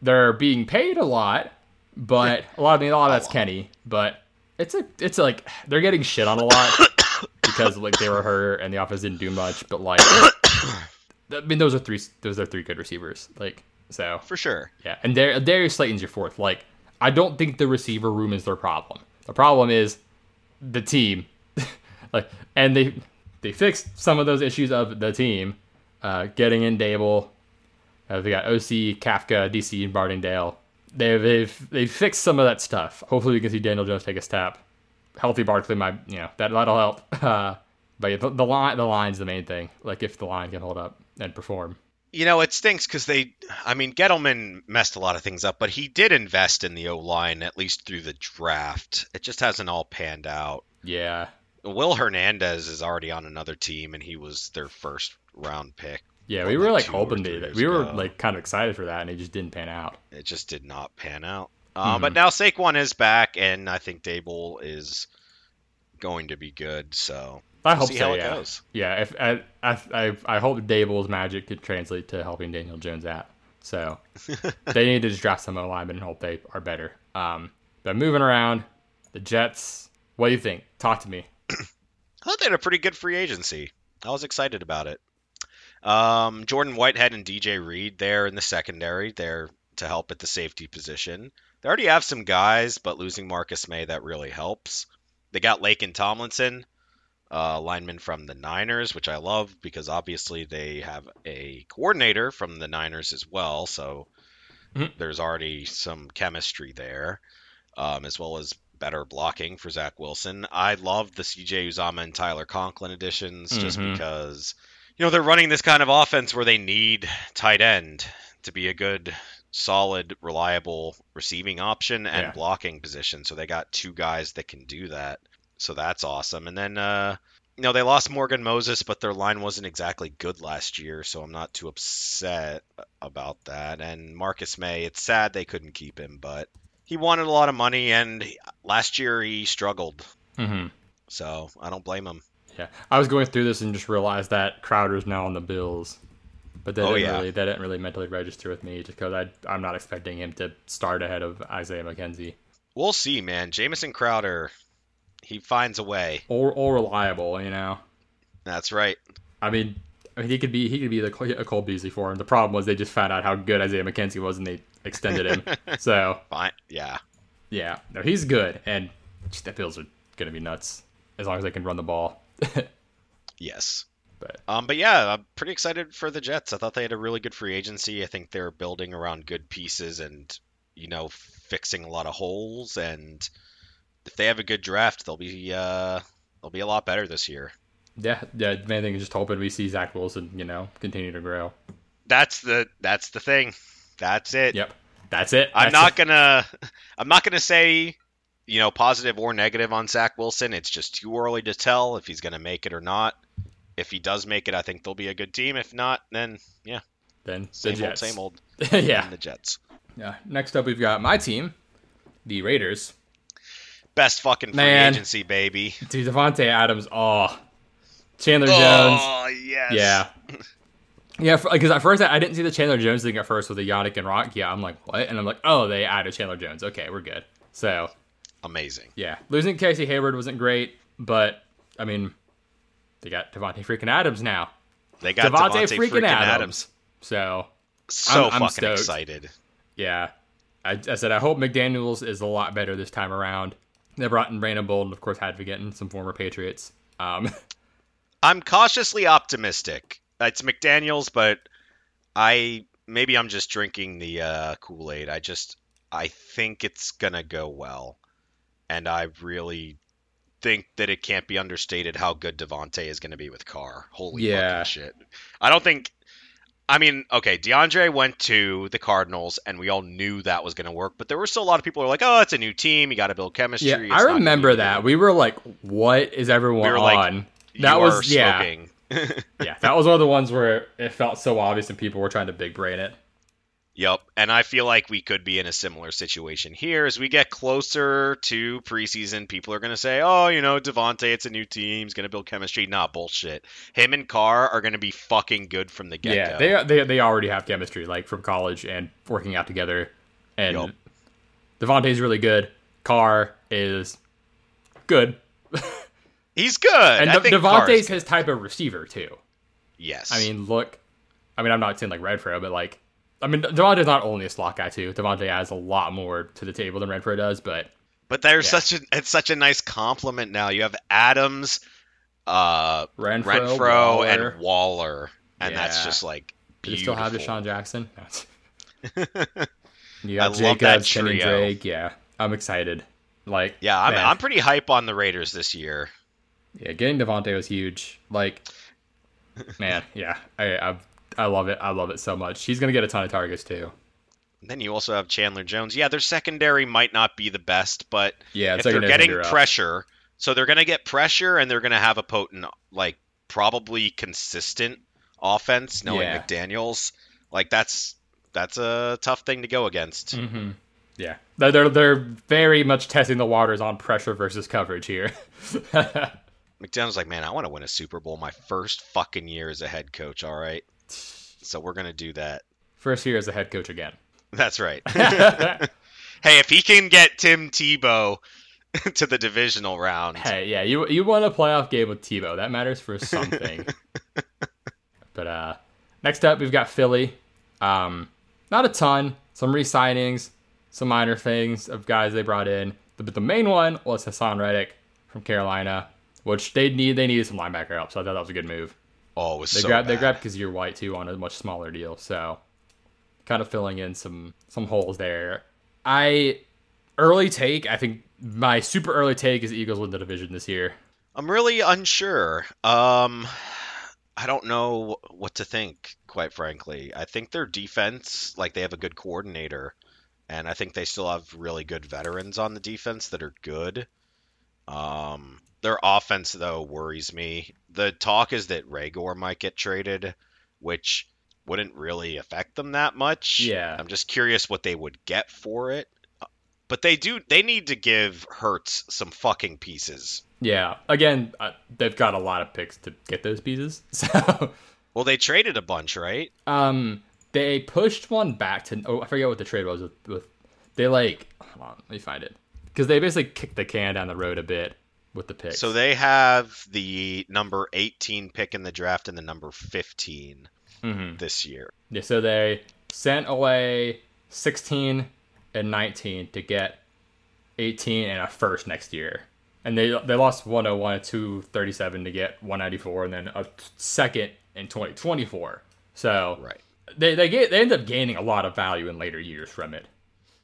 they're being paid a lot, but a lot of I mean, a lot of that's. Kenny. But it's a it's like they're getting shit on a lot *coughs* because like they were hurt and the offense didn't do much. But like, *coughs* I mean, those are three those are three good receivers. Like so. For sure. Yeah, and Dar- Darius Slayton's your fourth. Like, I don't think the receiver room is their problem. The problem is the team. *laughs* like, and they they fixed some of those issues of the team, uh, getting in Daboll. Uh, they got OC, Kafka, DC, and Martindale. They've they've they fixed some of that stuff. Hopefully, we can see Daniel Jones take a step. Healthy Barkley my you know that that'll help. *laughs* Uh, but yeah, the, the line the line's the main thing. Like if the line can hold up and perform. You know, it stinks because they, I mean, Gettleman messed a lot of things up, but he did invest in the O line at least through the draft. It just hasn't all panned out. Yeah, Will Hernandez is already on another team, and he was their first round pick. Yeah, we were like hoping to. We were ago? like kind of excited for that, and it just didn't pan out. It just did not pan out. Uh, Mm-hmm. But now Saquon is back, and I think Daboll is going to be good. So I hope see so. how it yeah, goes. yeah. If I, I, I, I hope Daboll's magic could translate to helping Daniel Jones out. So *laughs* they need to just draft some linemen and hope they are better. Um, but moving around, the Jets. What do you think? Talk to me. *clears throat* I thought they had a pretty good free agency. I was excited about it. Um, Jordan Whitehead and DJ Reed there in the secondary, there to help at the safety position. They already have some guys, but losing Marcus Maye that really helps. They got Laken Tomlinson, uh, lineman from the Niners, which I love because obviously they have a coordinator from the Niners as well. So Mhm. there's already some chemistry there, um, as well as better blocking for Zach Wilson. I love the CJ Uzomah and Tyler Conklin additions just Mhm. because you know they're running this kind of offense where they need tight end to be a good solid reliable receiving option and Yeah. blocking position so they got two guys that can do that so that's awesome. And then uh you know they lost Morgan Moses but their line wasn't exactly good last year so I'm not too upset about that. And Marcus Maye it's sad they couldn't keep him but he wanted a lot of money and last year he struggled. Hmm so I don't blame him. Yeah, I was going through this and just realized that Crowder's now on the Bills, but that Oh, didn't yeah. really that didn't really mentally register with me just because I I'm not expecting him to start ahead of Isaiah McKenzie. We'll see man. Jamison Crowder he finds a way or or reliable. You know. that's right I mean, I mean, he could be he could be the a Cole Beasley for him. The problem was they just found out how good Isaiah McKenzie was and they extended him. *laughs* so fine yeah yeah, no, he's good, and the Bills are gonna be nuts as long as they can run the ball. *laughs* yes but Um, but yeah, I'm pretty excited for the Jets. I thought they had a really good free agency. I think they're building around good pieces and you know fixing a lot of holes. And if they have a good draft, they'll be uh, they'll be a lot better this year. yeah, yeah, main thing is just hoping we see Zach Wilson, you know, continue to grow. That's the that's the thing. That's it. Yep, that's it. I'm That's not it. gonna *laughs* I'm not gonna say you know positive or negative on Zach Wilson. It's just too early to tell if he's gonna make it or not. If he does make it, I think they'll be a good team. If not, then yeah, Then the same old, Jets. same old. *laughs* yeah, And the Jets. yeah. Next up, we've got my team, the Raiders. Best fucking free Man. agency, baby. Dude, Davante Adams. Oh, Chandler oh, Jones. Oh yes. Yeah. Yeah, because at first I, I didn't see the Chandler Jones thing at first with the Yannick and Rock. Yeah, I'm like, what? And I'm like, oh, they added Chandler Jones. Okay, we're good. So, Amazing. yeah, losing Casey Hayward wasn't great, but I mean, they got Davante freaking Adams now. They got Davante Davante freaking, freaking Adams. Adams. So, So I'm- I'm fucking stoked. excited. yeah, I, I said I hope McDaniels is a lot better this time around. They brought in Brandon Bolden, of course, had to get in some former Patriots. Um, *laughs* I'm cautiously optimistic. It's McDaniels, but I maybe I'm just drinking the uh, Kool Aid. I just I think it's gonna go well, and I really think that it can't be understated how good Davante is gonna be with Carr. Holy Yeah. fucking shit! I don't think. I mean, okay, DeAndre went to the Cardinals, and we all knew that was going to work. But there were still a lot of people who were like, "Oh, it's a new team. You got to build chemistry." yeah, It's I remember that. We were like, what is everyone We were like, on? that You was yeah. *laughs* yeah, that was one of the ones where it felt so obvious and people were trying to big brain it. Yep, and I feel like we could be in a similar situation here as we get closer to preseason. People are going to say, "Oh, you know, Davante, it's a new team. He's going to build chemistry." Nah, bullshit. Him and Carr are going to be fucking good from the get Yeah, they, they they already have chemistry like from college and working out together. And Yup. Davante's really good. Carr is good, *laughs* He's good. and De- Davante's his type of receiver too. Yes. I mean, look, I mean, I'm not saying like Renfro, but like, I mean, Davante's not only a slot guy too. Davante adds a lot more to the table than Renfro does, but but there's yeah. such a it's such a nice compliment now. You have Adams, uh, Renfro, Renfro, Waller. and Waller, and that's just like Do you still have DeSean Jackson? *laughs* you I love that Jacobs, Kenny. Drake. Yeah, I'm excited. Like, Yeah, I'm, man, I'm pretty hype on the Raiders this year. yeah, getting Davante was huge. Like, man, yeah, I, I, I love it. I love it so much. He's gonna get a ton of targets too. Then you also have Chandler Jones. Yeah, their secondary might not be the best, but Yeah, if they're getting pressure, so they're going to get pressure and they're going to have a potent, like probably consistent offense. Knowing Yeah. McDaniels, like that's that's a tough thing to go against. Mm-hmm. Yeah, they're, they're they're very much testing the waters on pressure versus coverage here. *laughs* McDaniels like, man, I want to win a Super Bowl my first fucking year as a head coach. All right, so we're going to do that. First year as a head coach again. That's right. *laughs* *laughs* hey, if he can get Tim Tebow *laughs* to the divisional round, Hey, yeah, you you won a playoff game with Tebow. That matters for something. but uh next up we've got Philly. Um not a ton, some re-signings, some minor things of guys they brought in. But the main one was Haason Reddick from Carolina, which they need they needed some linebacker help, so I thought that was a good move. Oh, it was They so grabbed they grabbed Kyzir White too on a much smaller deal, so kind of filling in some some holes there. I early take, I think my super early take is Eagles win the division this year. I'm really unsure. Um, I don't know what to think, quite frankly. I think their defense, like they have a good coordinator, and I think they still have really good veterans on the defense that are good. Um, their offense though worries me. The talk is that Reagor might get traded, which wouldn't really affect them that much. Yeah. I'm just curious what they would get for it. But they do. They need to give Hurts some fucking pieces. Yeah, again, uh, they've got a lot of picks to get those pieces. *laughs* So, Well, they traded a bunch, right? um, they pushed one back to oh, I forget what the trade was with. with they like, hold on, let me find it because they basically kicked the can down the road a bit with the picks. So they have the number 18 pick in the draft and the number 15 Mhm. this year. Yeah, so they sent away 16 and 19 to get 18 and a first next year. And they they lost 101 and 237 to get 194 and then a second in 2024. So Right. they they get they end up gaining a lot of value in later years from it.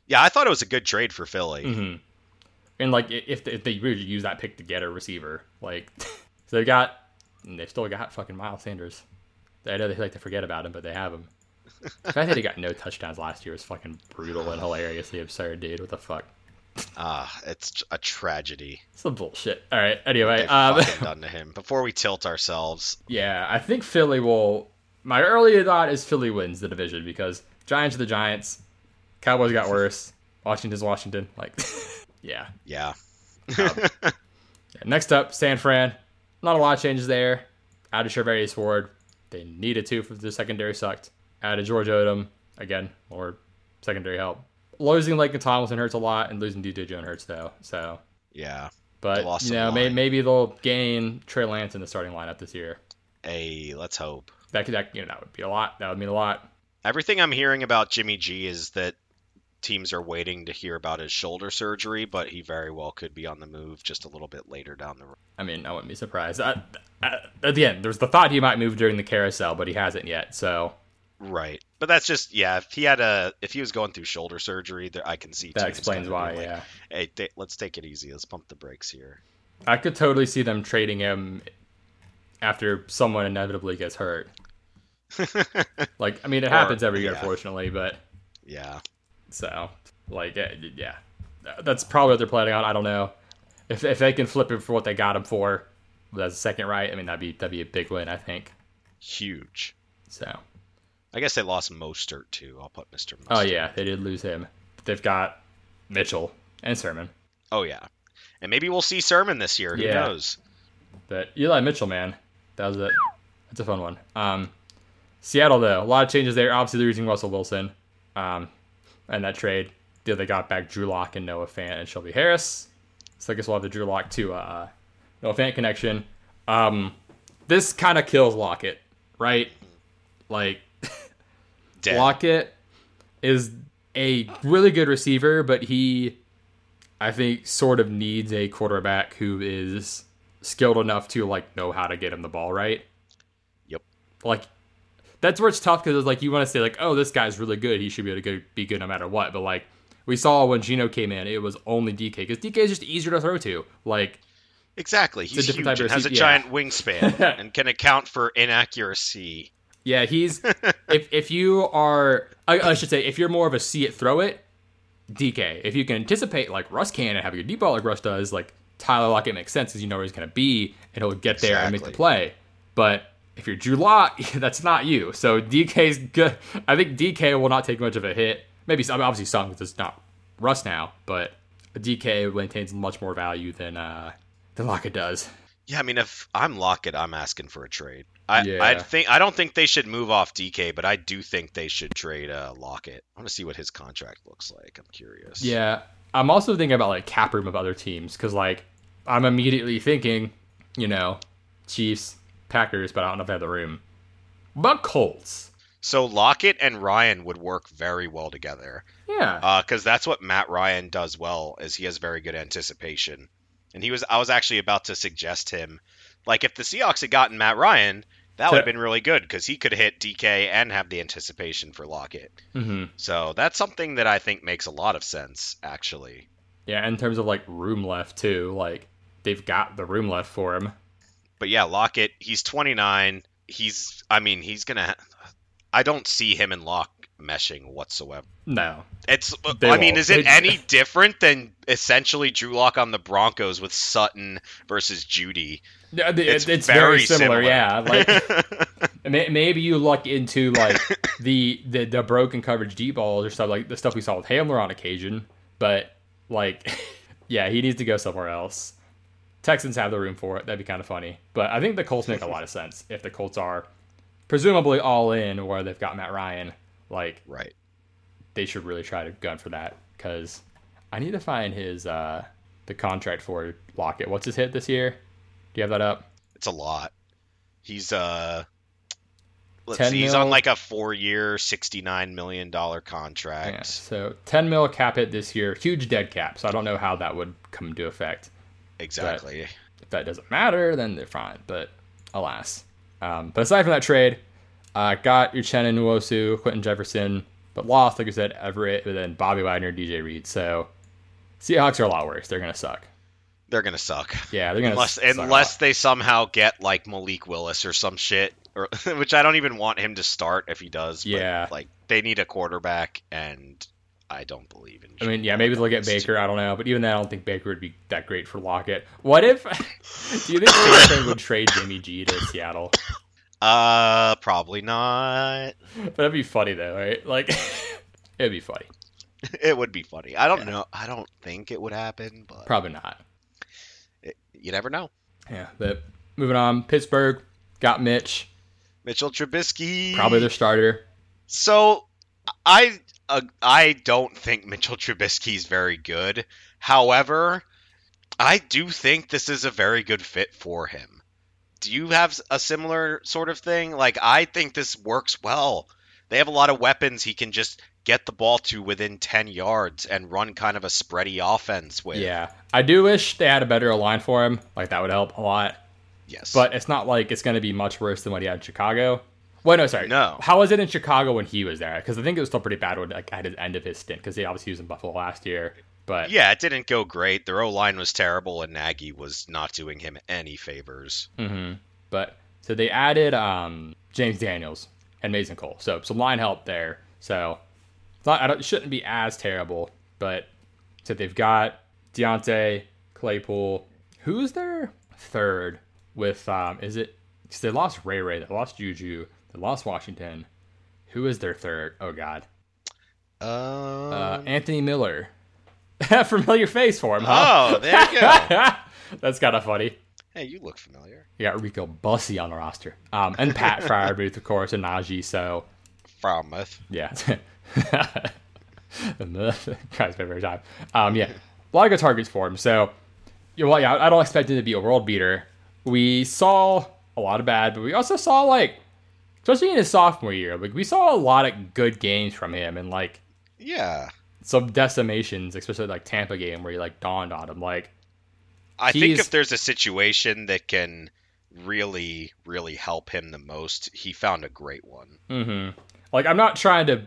Yeah, I thought it was a good trade for Philly. Mm-hmm. And like if they, if they really use that pick to get a receiver, like *laughs* so they've got and they still got fucking Miles Sanders. I know they like to forget about him, but they have him. The fact that he got no touchdowns last year is fucking brutal and hilariously absurd, dude. What the fuck? Ah, it's a tragedy. It's some bullshit. All right. Anyway, um, *laughs* done to him. Before we tilt ourselves, yeah, I think Philly will. My early thought is Philly wins the division because Giants are the Giants. Cowboys got worse. Washington's Washington. Like, *laughs* yeah. yeah. Um, *laughs* yeah, next up, San Fran. Not a lot of changes there. Added Charvarius Ward. They needed to for the secondary sucked. Added George Odum. Again, more secondary help. Losing Laken Tomlinson hurts a lot, and losing DJ Jones hurts though. So, yeah. but you know, may, maybe they'll gain Trey Lance in the starting lineup this year. Hey, let's hope. That could, that, you know, that would be a lot. That would mean a lot. Everything I'm hearing about Jimmy G is that teams are waiting to hear about his shoulder surgery, but he very well could be on the move just a little bit later down the road. I mean, I wouldn't be surprised. I, I, at the end, there's the thought he might move during the carousel, but he hasn't yet. So Right. But that's just yeah, if he had a if he was going through shoulder surgery, there I can see that explains why. like, yeah, Hey, ta- let's take it easy. Let's pump the brakes here. I could totally see them trading him after someone inevitably gets hurt. *laughs* Like, I mean, it Or- happens every year, yeah. unfortunately. But yeah. So, like, eh, yeah, that's probably what they're planning on. I don't know if if they can flip him for what they got him for as a second right. I mean, that'd be that'd be a big win, I think. Huge. So, I guess they lost Mostert too. I'll put Mr. Mostert. oh yeah, they did lose him. But they've got Mitchell and Sermon. Oh yeah. And maybe we'll see Sermon this year. Who Yeah. knows? But Eli Mitchell, man, that was a that's a fun one. Um, Seattle though, a lot of changes there. Obviously, they're using Russell Wilson, um, and that trade. Did they got back Drew Lock and Noah Fant and Shelby Harris? So I guess we'll have the Drew Lock to uh, Noah Fant connection. Um, this kind of kills Lockett, right? Like *laughs* Dead. Lockett is a really good receiver, but he, I think, sort of needs a quarterback who is skilled enough to like know how to get him the ball right. Yep. Like that's where it's tough because it's like you want to say like, oh, this guy's really good. He should be able to go, be good no matter what. But like we saw when Geno came in, it was only DK because DK is just easier to throw to. Like Exactly. He's different huge type of and has a giant wingspan *laughs* and can account for inaccuracy. Yeah, he's *laughs* if if you are I, I should say if you're more of a see it throw it, DK. If you can anticipate like Russ can and have a good deep ball like Russ does, like Tyler Lockett makes sense because you know where he's gonna be and he'll get there and make the play. But if you're Drew Lock, *laughs* that's not you. So DK's good. I think DK will not take much of a hit. Maybe some, obviously some because it's not Russ now, but DK maintains much more value than uh than Lockett does. Yeah, I mean, if I'm Lockett, I'm asking for a trade. I Yeah. I think I don't think they should move off DK, but I do think they should trade uh, Lockett. I want to see what his contract looks like. I'm curious. Yeah, I'm also thinking about like cap room of other teams because like I'm immediately thinking, you know, Chiefs, Packers, but I don't know if they have the room. About Colts? So Lockett and Ryan would work very well together. Yeah, because that's what Matt Ryan does well is he has very good anticipation. And he was I was actually about to suggest him like if the Seahawks had gotten Matt Ryan, that would have been really good because he could hit DK and have the anticipation for Lockett. hmm So that's something that I think makes a lot of sense actually. yeah. In terms of like room left too, like they've got the room left for him. But yeah, Lockett, he's 29. He's I mean, he's going to I don't see him and Lock meshing whatsoever. No, It's uh, They I mean, won't. is it any different than essentially Drew Lock on the Broncos with Sutton versus Jeudy? Yeah, It's it's, very, very similar. similar. Yeah, like *laughs* maybe you look into like the, the the broken coverage deep balls or stuff like the stuff we saw with Hamler on occasion, but like, *laughs* yeah, he needs to go somewhere else. Texans have the room for it. That'd be kind of funny. But I think the Colts make a lot of sense if the Colts are presumably all in, where they've got Matt Ryan. Like right. they should really try to gun for that because I need to find his uh the contract for Lockett. What's his hit this year? Do you have that up? It's a lot. He's uh let's 10 see, he's mil. on like a 4-year, 69 million dollar contract. Yeah, so 10 mil cap hit this year, huge dead cap. So I don't know how that would come into effect. Exactly. If that doesn't matter, then they're fine. But alas. Um, but aside from that trade, uh, got Uchenna Nwosu, Quinton Jefferson, but lost, like I said, Everett, and then Bobby Wagner, DJ Reed. So Seahawks are a lot worse. They're going to suck. They're going to suck. Yeah, they're going to Unless suck unless they somehow get like Malik Willis or some shit or *laughs* which I don't even want him to start if he does. but, Yeah. like they need a quarterback and I don't believe in I mean, yeah, maybe they'll get Baker. I don't know, but even then, I don't think Baker would be that great for Lockett. What if? *laughs* do you think San would trade Jimmy G to Seattle? *laughs* Uh, probably not. But that'd be funny though, right? Like, *laughs* it'd be funny. It would be funny. I don't know. I don't think it would happen, but Probably not. you never know. Yeah, but moving on, Pittsburgh got Mitch, Mitchell Trubisky, probably their starter. So I uh, I don't think Mitchell Trubisky is very good. However, I do think this is a very good fit for him. Do you have a similar sort of thing? Like I think this works well. They have a lot of weapons he can just get the ball to within 10 yards and run kind of a spready offense with. Yeah, I do wish they had a better line for him. Like that would help a lot. Yes. But it's not like it's going to be much worse than what he had in Chicago. Wait, no, sorry. No. How was it in Chicago when he was there? Because I think it was still pretty bad when, like, at his end of his stint. Because he obviously was in Buffalo last year. But yeah, it didn't go great. Their O line was terrible, and Nagy was not doing him any favors. hmm But so they added um, James Daniels and Mason Cole. So some line help there. So it's not, I don't, it shouldn't be as terrible. But so they've got Diontae Claypool. Who's their third? With um, is it? Because they lost Ray Ray, they lost Juju, they lost Washington. Who is their third? Oh God, Um, uh, Anthony Miller. *laughs* Familiar face for him, huh? oh, there you go. *laughs* That's kind of funny. hey, you look familiar. You got Rico Bussy on the roster. Um, and Pat *laughs* Freiermuth, of course, and Najee. So, Fromouth. yeah. Guys, my favorite time. Um, yeah. A lot of good targets for him. So, you know, well, yeah, I don't expect him to be a world beater. We saw a lot of bad, but we also saw, like, especially in his sophomore year, like, we saw a lot of good games from him and, like, Yeah. some decimations, especially like Tampa game where he like dawned on him. Like, I think if there's a situation that can really, really help him the most, he found a great one. hmm Like I'm not trying to.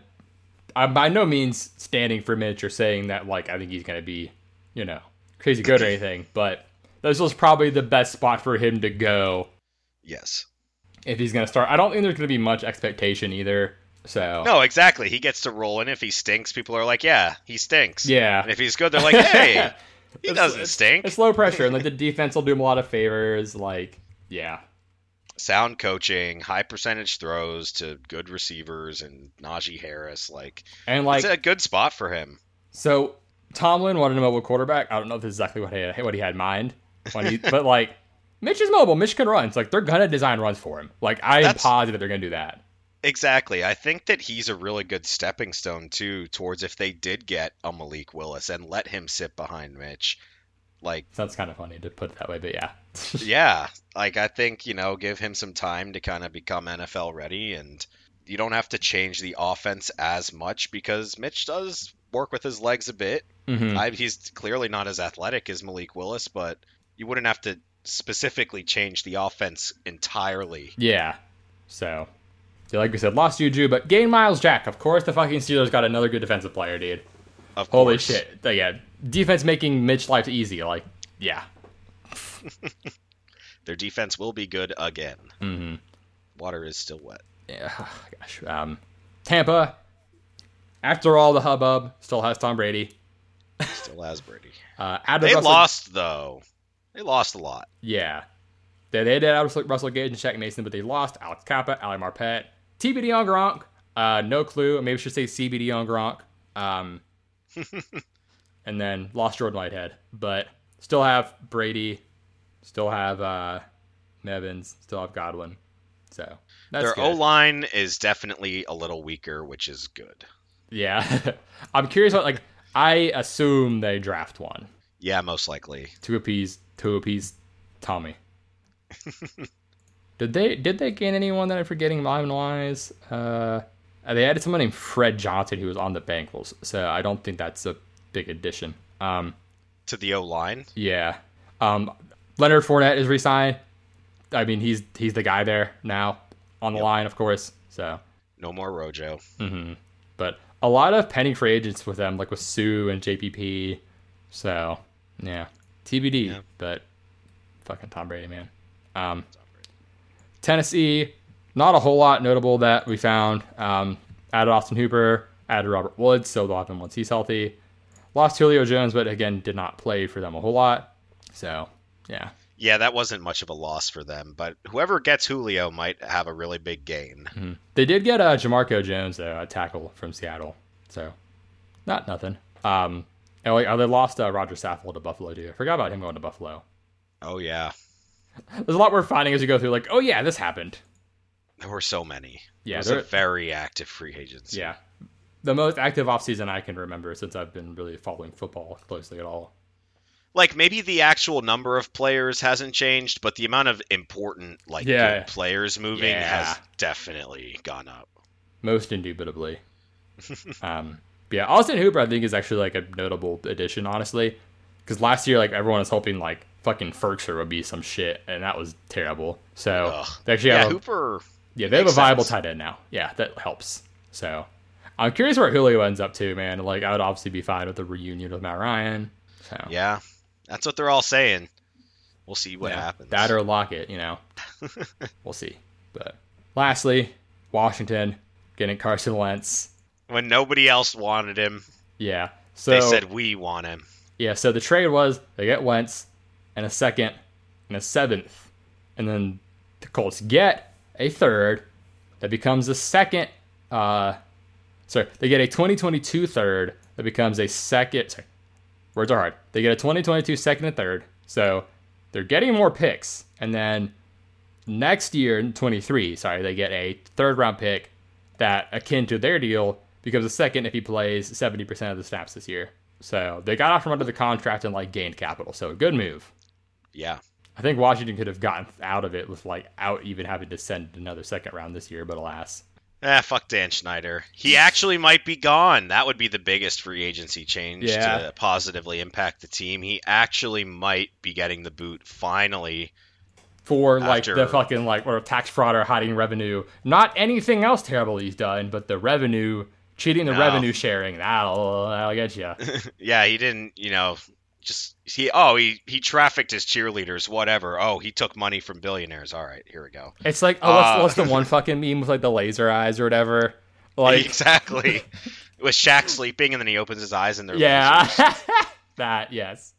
I'm by no means standing for Mitch or saying that like I think he's gonna be, you know, crazy good or *laughs* anything. But this was probably the best spot for him to go Yes. If he's gonna start. I don't think there's gonna be much expectation either. So No, exactly. He gets to roll and If he stinks, people are like, yeah, he stinks. yeah, And if he's good, they're like, hey, *laughs* he It's- doesn't it's- stink. It's low pressure, and like the defense will do him a lot of favors. Like, yeah, Sound coaching, high percentage throws to good receivers and Najee Harris. Like, and like it's a good spot for him. So Tomlin wanted a mobile quarterback. I don't know if this is exactly what he had, what he had in mind when he, *laughs* but like Mitch is mobile. Mitch can run. It's like they're gonna design runs for him. Like I am That's- positive they're gonna do that. Exactly. I think that he's a really good stepping stone too towards if they did get a Malik Willis and let him sit behind Mitch. Like, Sounds kind of funny to put it that way, but yeah. *laughs* yeah, like I think, you know, give him some time to kind of become NFL ready and you don't have to change the offense as much because Mitch does work with his legs a bit. Mhm. I, he's clearly not as athletic as Malik Willis, but you wouldn't have to specifically change the offense entirely. Yeah. So, like we said, lost Juju, but gained Myles Jack. Of course, the fucking Steelers got another good defensive player, dude. Of course. Holy course. shit. Yeah, defense making Mitch life easy. Like, yeah. *laughs* Their defense will be good again. hmm Water is still wet. Yeah, *sighs* gosh. Um, Tampa, after all the hubbub, still has Tom Brady. Still has Brady. Uh, They Russell- lost though. They lost a lot. Yeah. They, they did add Russell, Russell Gage and Shaq Mason, but they lost Alex Cappa, Ali Marpet, TBD on Gronk. Uh, no clue. Maybe I should say CBD on Gronk. Um, *laughs* and then lost Jordan Whitehead, but still have Brady, still have uh, Nevins, still have Godwin. So that's Their. O line is definitely a little weaker, which is good. Yeah, *laughs* I'm curious what like I assume they draft one Yeah, most likely. to appease to appease Tommy. *laughs* did they did they gain anyone that I'm forgetting line wise? Uh, they added someone named Fred Johnson who was on the Bengals, so I don't think that's a big addition. Um, To the O line. yeah, um, Leonard Fournette is re-signed. I mean, he's he's the guy there now on the Yep. line, of course. So No more Rojo. Mm-hmm. But a lot of pending free agents with them, like with Suh and JPP. So yeah, TBD. Yeah. But fucking Tom Brady, man. Um, Tennessee, not a whole lot notable that we found. Um, added Austin Hooper, added Robert Woods, so they'll have him once he's healthy. Lost Julio Jones, but again, did not play for them a whole lot. So yeah, Yeah, that wasn't much of a loss for them, but whoever gets Julio might have a really big gain. Mhm. they did get uh, Jamarco Jones though, a tackle from Seattle. So not nothing. Um, and like, oh, they lost uh, Roger Saffold to Buffalo too. I forgot about him going to Buffalo. Oh yeah, There's a lot we're finding as you go through. Like, oh yeah, this happened. there were so many. Yeah, it was a very active free agency. Yeah, the most active offseason I can remember since I've been really following football closely at all. like maybe the actual number of players hasn't changed, but the amount of important like Yeah. good players moving Yeah. has definitely gone up. Most indubitably. *laughs* um, yeah, Austin Hooper I think is actually like a notable addition, honestly, because last year like everyone was hoping like fucking Firkser would be some shit, and that was terrible. So Ugh. they actually yeah, have a, Hooper. yeah they have a viable sense. tight end now. Yeah, that helps. So I'm curious where Julio ends up too, man. Like I would obviously be fine with the reunion with Matt Ryan. So Yeah, that's what they're all saying. We'll see what Yeah, happens. That or Lockett, you know. *laughs* we'll see. But lastly, Washington getting Carson Wentz. When nobody else wanted him, Yeah. So they said we want him. yeah, so the trade was they get Wentz and a second and a seventh. And then the Colts get a third that becomes a second uh sorry, they get a 2022 third that becomes a second sorry. Words are hard. They get a 2022 second and third. So they're getting more picks. And then next year in 23, sorry, they get a third round pick that akin to their deal becomes a second if he plays 70% of the snaps this year. So they got off from under the contract and like gained capital. So a good move. Yeah, I think Washington could have gotten out of it with like out even having to send another second round this year, but alas. ah, fuck Dan Snyder. He actually might be gone. That would be the biggest free agency change Yeah. to positively impact the team. He actually might be getting the boot finally. For like After- the fucking like or tax fraud or hiding revenue. Not anything else terrible he's done, but the revenue cheating the No. revenue sharing, that'll that'll get you. *laughs* yeah, he didn't, you know, just he oh, he he trafficked his cheerleaders, whatever. Oh, he took money from billionaires. All right, here we go. It's like oh what's, Uh, what's the one fucking meme with like the laser eyes or whatever? Like *laughs* exactly. With Shaq sleeping and then he opens his eyes and they're Yeah. *laughs* that, yes.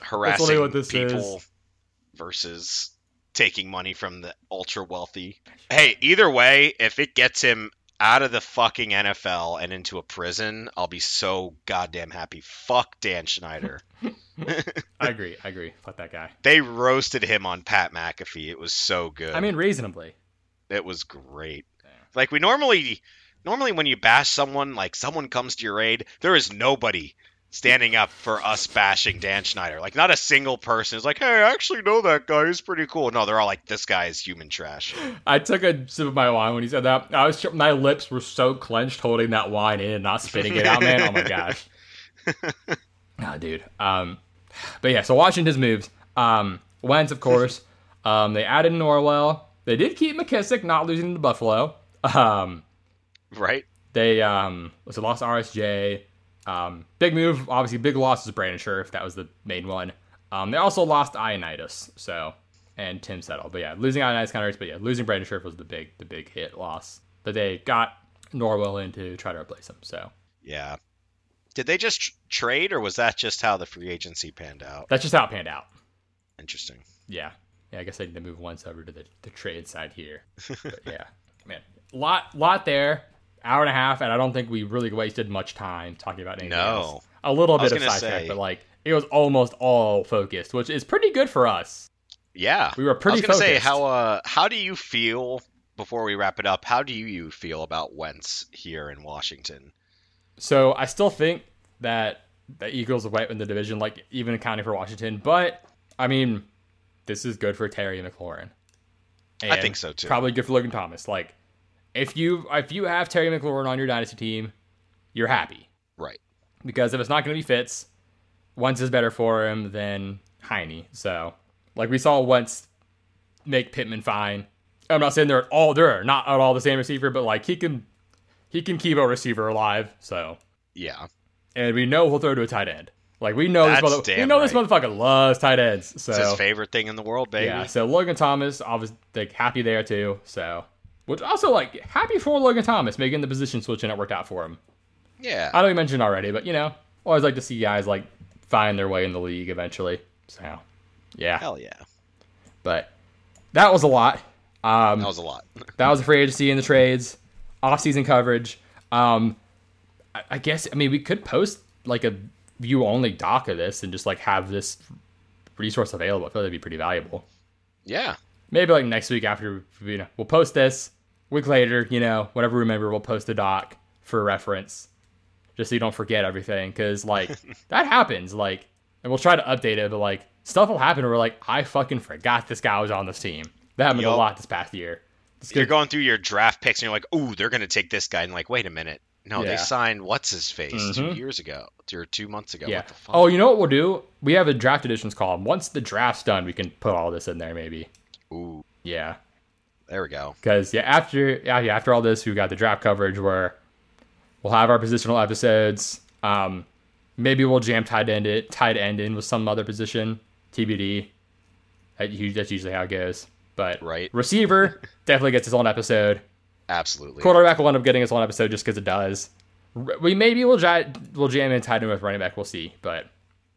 harassing what this people is. versus taking money from the ultra wealthy. Hey, either way, if it gets him out of the fucking NFL and into a prison, I'll be so goddamn happy. Fuck Dan Snyder. *laughs* I agree. I agree. Fuck that guy. they roasted him on Pat McAfee. It was so good. I mean, reasonably. it was great. Like we normally normally when you bash someone, like someone comes to your aid, there is nobody standing up for us bashing Dan Snyder. Like not a single person is like, "Hey, I actually know that guy. He's pretty cool." No, they're all like, "This guy is human trash." I took a sip of my wine when he said that. I was my lips were so clenched holding that wine in and not spitting it out, man. Oh my *laughs* gosh. oh, dude. Um, but yeah, so watching his moves. Um, Wentz, of course. Um, they added Norwell. They did keep McKissic, not losing to Buffalo. Um, right? they um, was it lost RSJ. Um, big move, obviously. Big loss was Brandon Scherff. That was the main one. Um, they also lost Ioannidis, so and Tim Settle. But yeah, losing Ioannidis kind of hurts. But yeah, losing Brandon Scherff was the big the big hit loss. But they got Norwell in to try to replace him. So Yeah. Did they just tr- trade, or was that just how the free agency panned out? that's just how it panned out. Interesting. Yeah, yeah. I guess I need to move once over to the, the trade side here. *laughs* But yeah, man, lot lot there. Hour and a half, and I don't think we really wasted much time talking about anything No. else. A little bit of sidetrack, say- but like it was almost all focused, which is pretty good for us. Yeah. We were pretty I was gonna say how uh how do you feel before we wrap it up? How do you feel about Wentz here in Washington? So I still think that the Eagles will in the division, like even accounting for Washington. But I mean, this is good for Terry McLaurin. I think so, too. Probably good for Logan Thomas. Like if you if you have Terry McLaurin on your dynasty team, you're happy Right. because if it's not going to be Fitz, Wentz is better for him than Heine. So like we saw Wentz make Pittman fine. I'm not saying they're all they're not at all the same receiver, but like he can he can keep a receiver alive. So Yeah. and we know he'll throw to a tight end. Like we know this That's mother- we know this motherfucker loves tight ends. So It's his favorite thing in the world, baby. yeah, so Logan Thomas obviously like happy there too. So which also like happy for Logan Thomas making the position switch and it worked out for him. Yeah. I don't know we mentioned already, but you know always like to see guys like find their way in the league eventually. So yeah, Hell yeah. but that was a lot. Um, That was a lot. *laughs* that was a free agency in the trades, off-season coverage. Um, I, I guess I mean we could post like a view only doc of this and just like have this resource available. I feel like that'd be pretty valuable. Yeah. Maybe like next week after you know we'll post this. Week later, you know, whatever we remember, we'll post a doc for reference, just so you don't forget everything. Because like *laughs* that happens. Like, and we'll try to update it, but like stuff will happen where we're like, I fucking forgot this guy was on this team. That happened a lot this past year. It's You're good. going through your draft picks and you're like, "Ooh, they're going to take this guy." And like, "Wait a minute. No, Yeah. they signed what's his face 2 Mhm. years ago or 2 months ago. Yeah. What the fuck?" Oh, you know what we'll do? We have a draft editions column. Once the draft's done, we can put all this in there, maybe. Ooh, Yeah. There we go. Because yeah, after yeah, yeah, after all this, we've got the draft coverage where we'll have our positional episodes. Um, maybe we'll jam tight end it, tight end in with some other position, TBD. That's usually how it goes. But Right. receiver *laughs* definitely gets his own episode. Absolutely. Quarterback will end up getting his own episode just because it does. We maybe we'll ja- we'll jam in tight end with running back. We'll see, but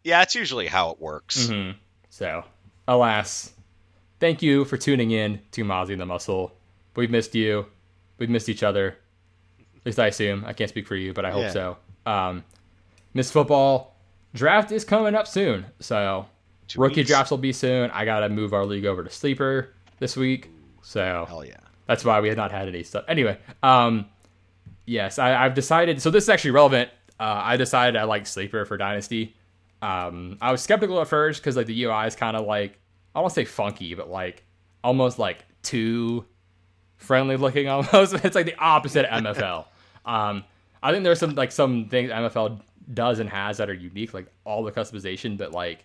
Yeah, it's usually how it works. Mhm. So, alas, thank you for tuning in to Mozzie and the Muscle. We've missed you. We've missed each other. At least I assume. I can't speak for you, but I hope Yeah. so. Um, Miss Football draft is coming up soon. So, Two rookie weeks. drafts will be soon. I got to move our league over to Sleeper this week. So, Hell yeah. that's why we have not had any stuff. Anyway, um, yes, I, I've decided. So this is actually relevant. Uh, I decided I like Sleeper for Dynasty. Um, I was skeptical at first because like the UI is kind of like I don't want to say funky, but like almost like too friendly looking. *laughs* Almost, it's like the opposite of MFL. *laughs* um, I think there's some like some things MFL does and has that are unique, like all the customization, but like,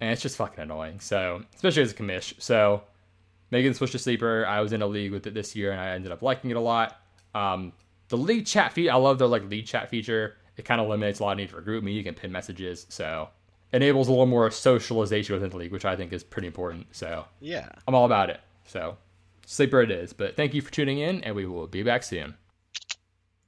and it's just fucking annoying. So especially as a commish. So Megan switched to sleeper. I was in a league with it this year, and I ended up liking it a lot. Um, the league chat feed, I love their like lead chat feature. It kind of eliminates a lot of need for group me. You can pin messages, so enables a little more socialization within the league, which I think is pretty important. So Yeah. I'm all about it. So sleeper it is. But thank you for tuning in, and we will be back soon.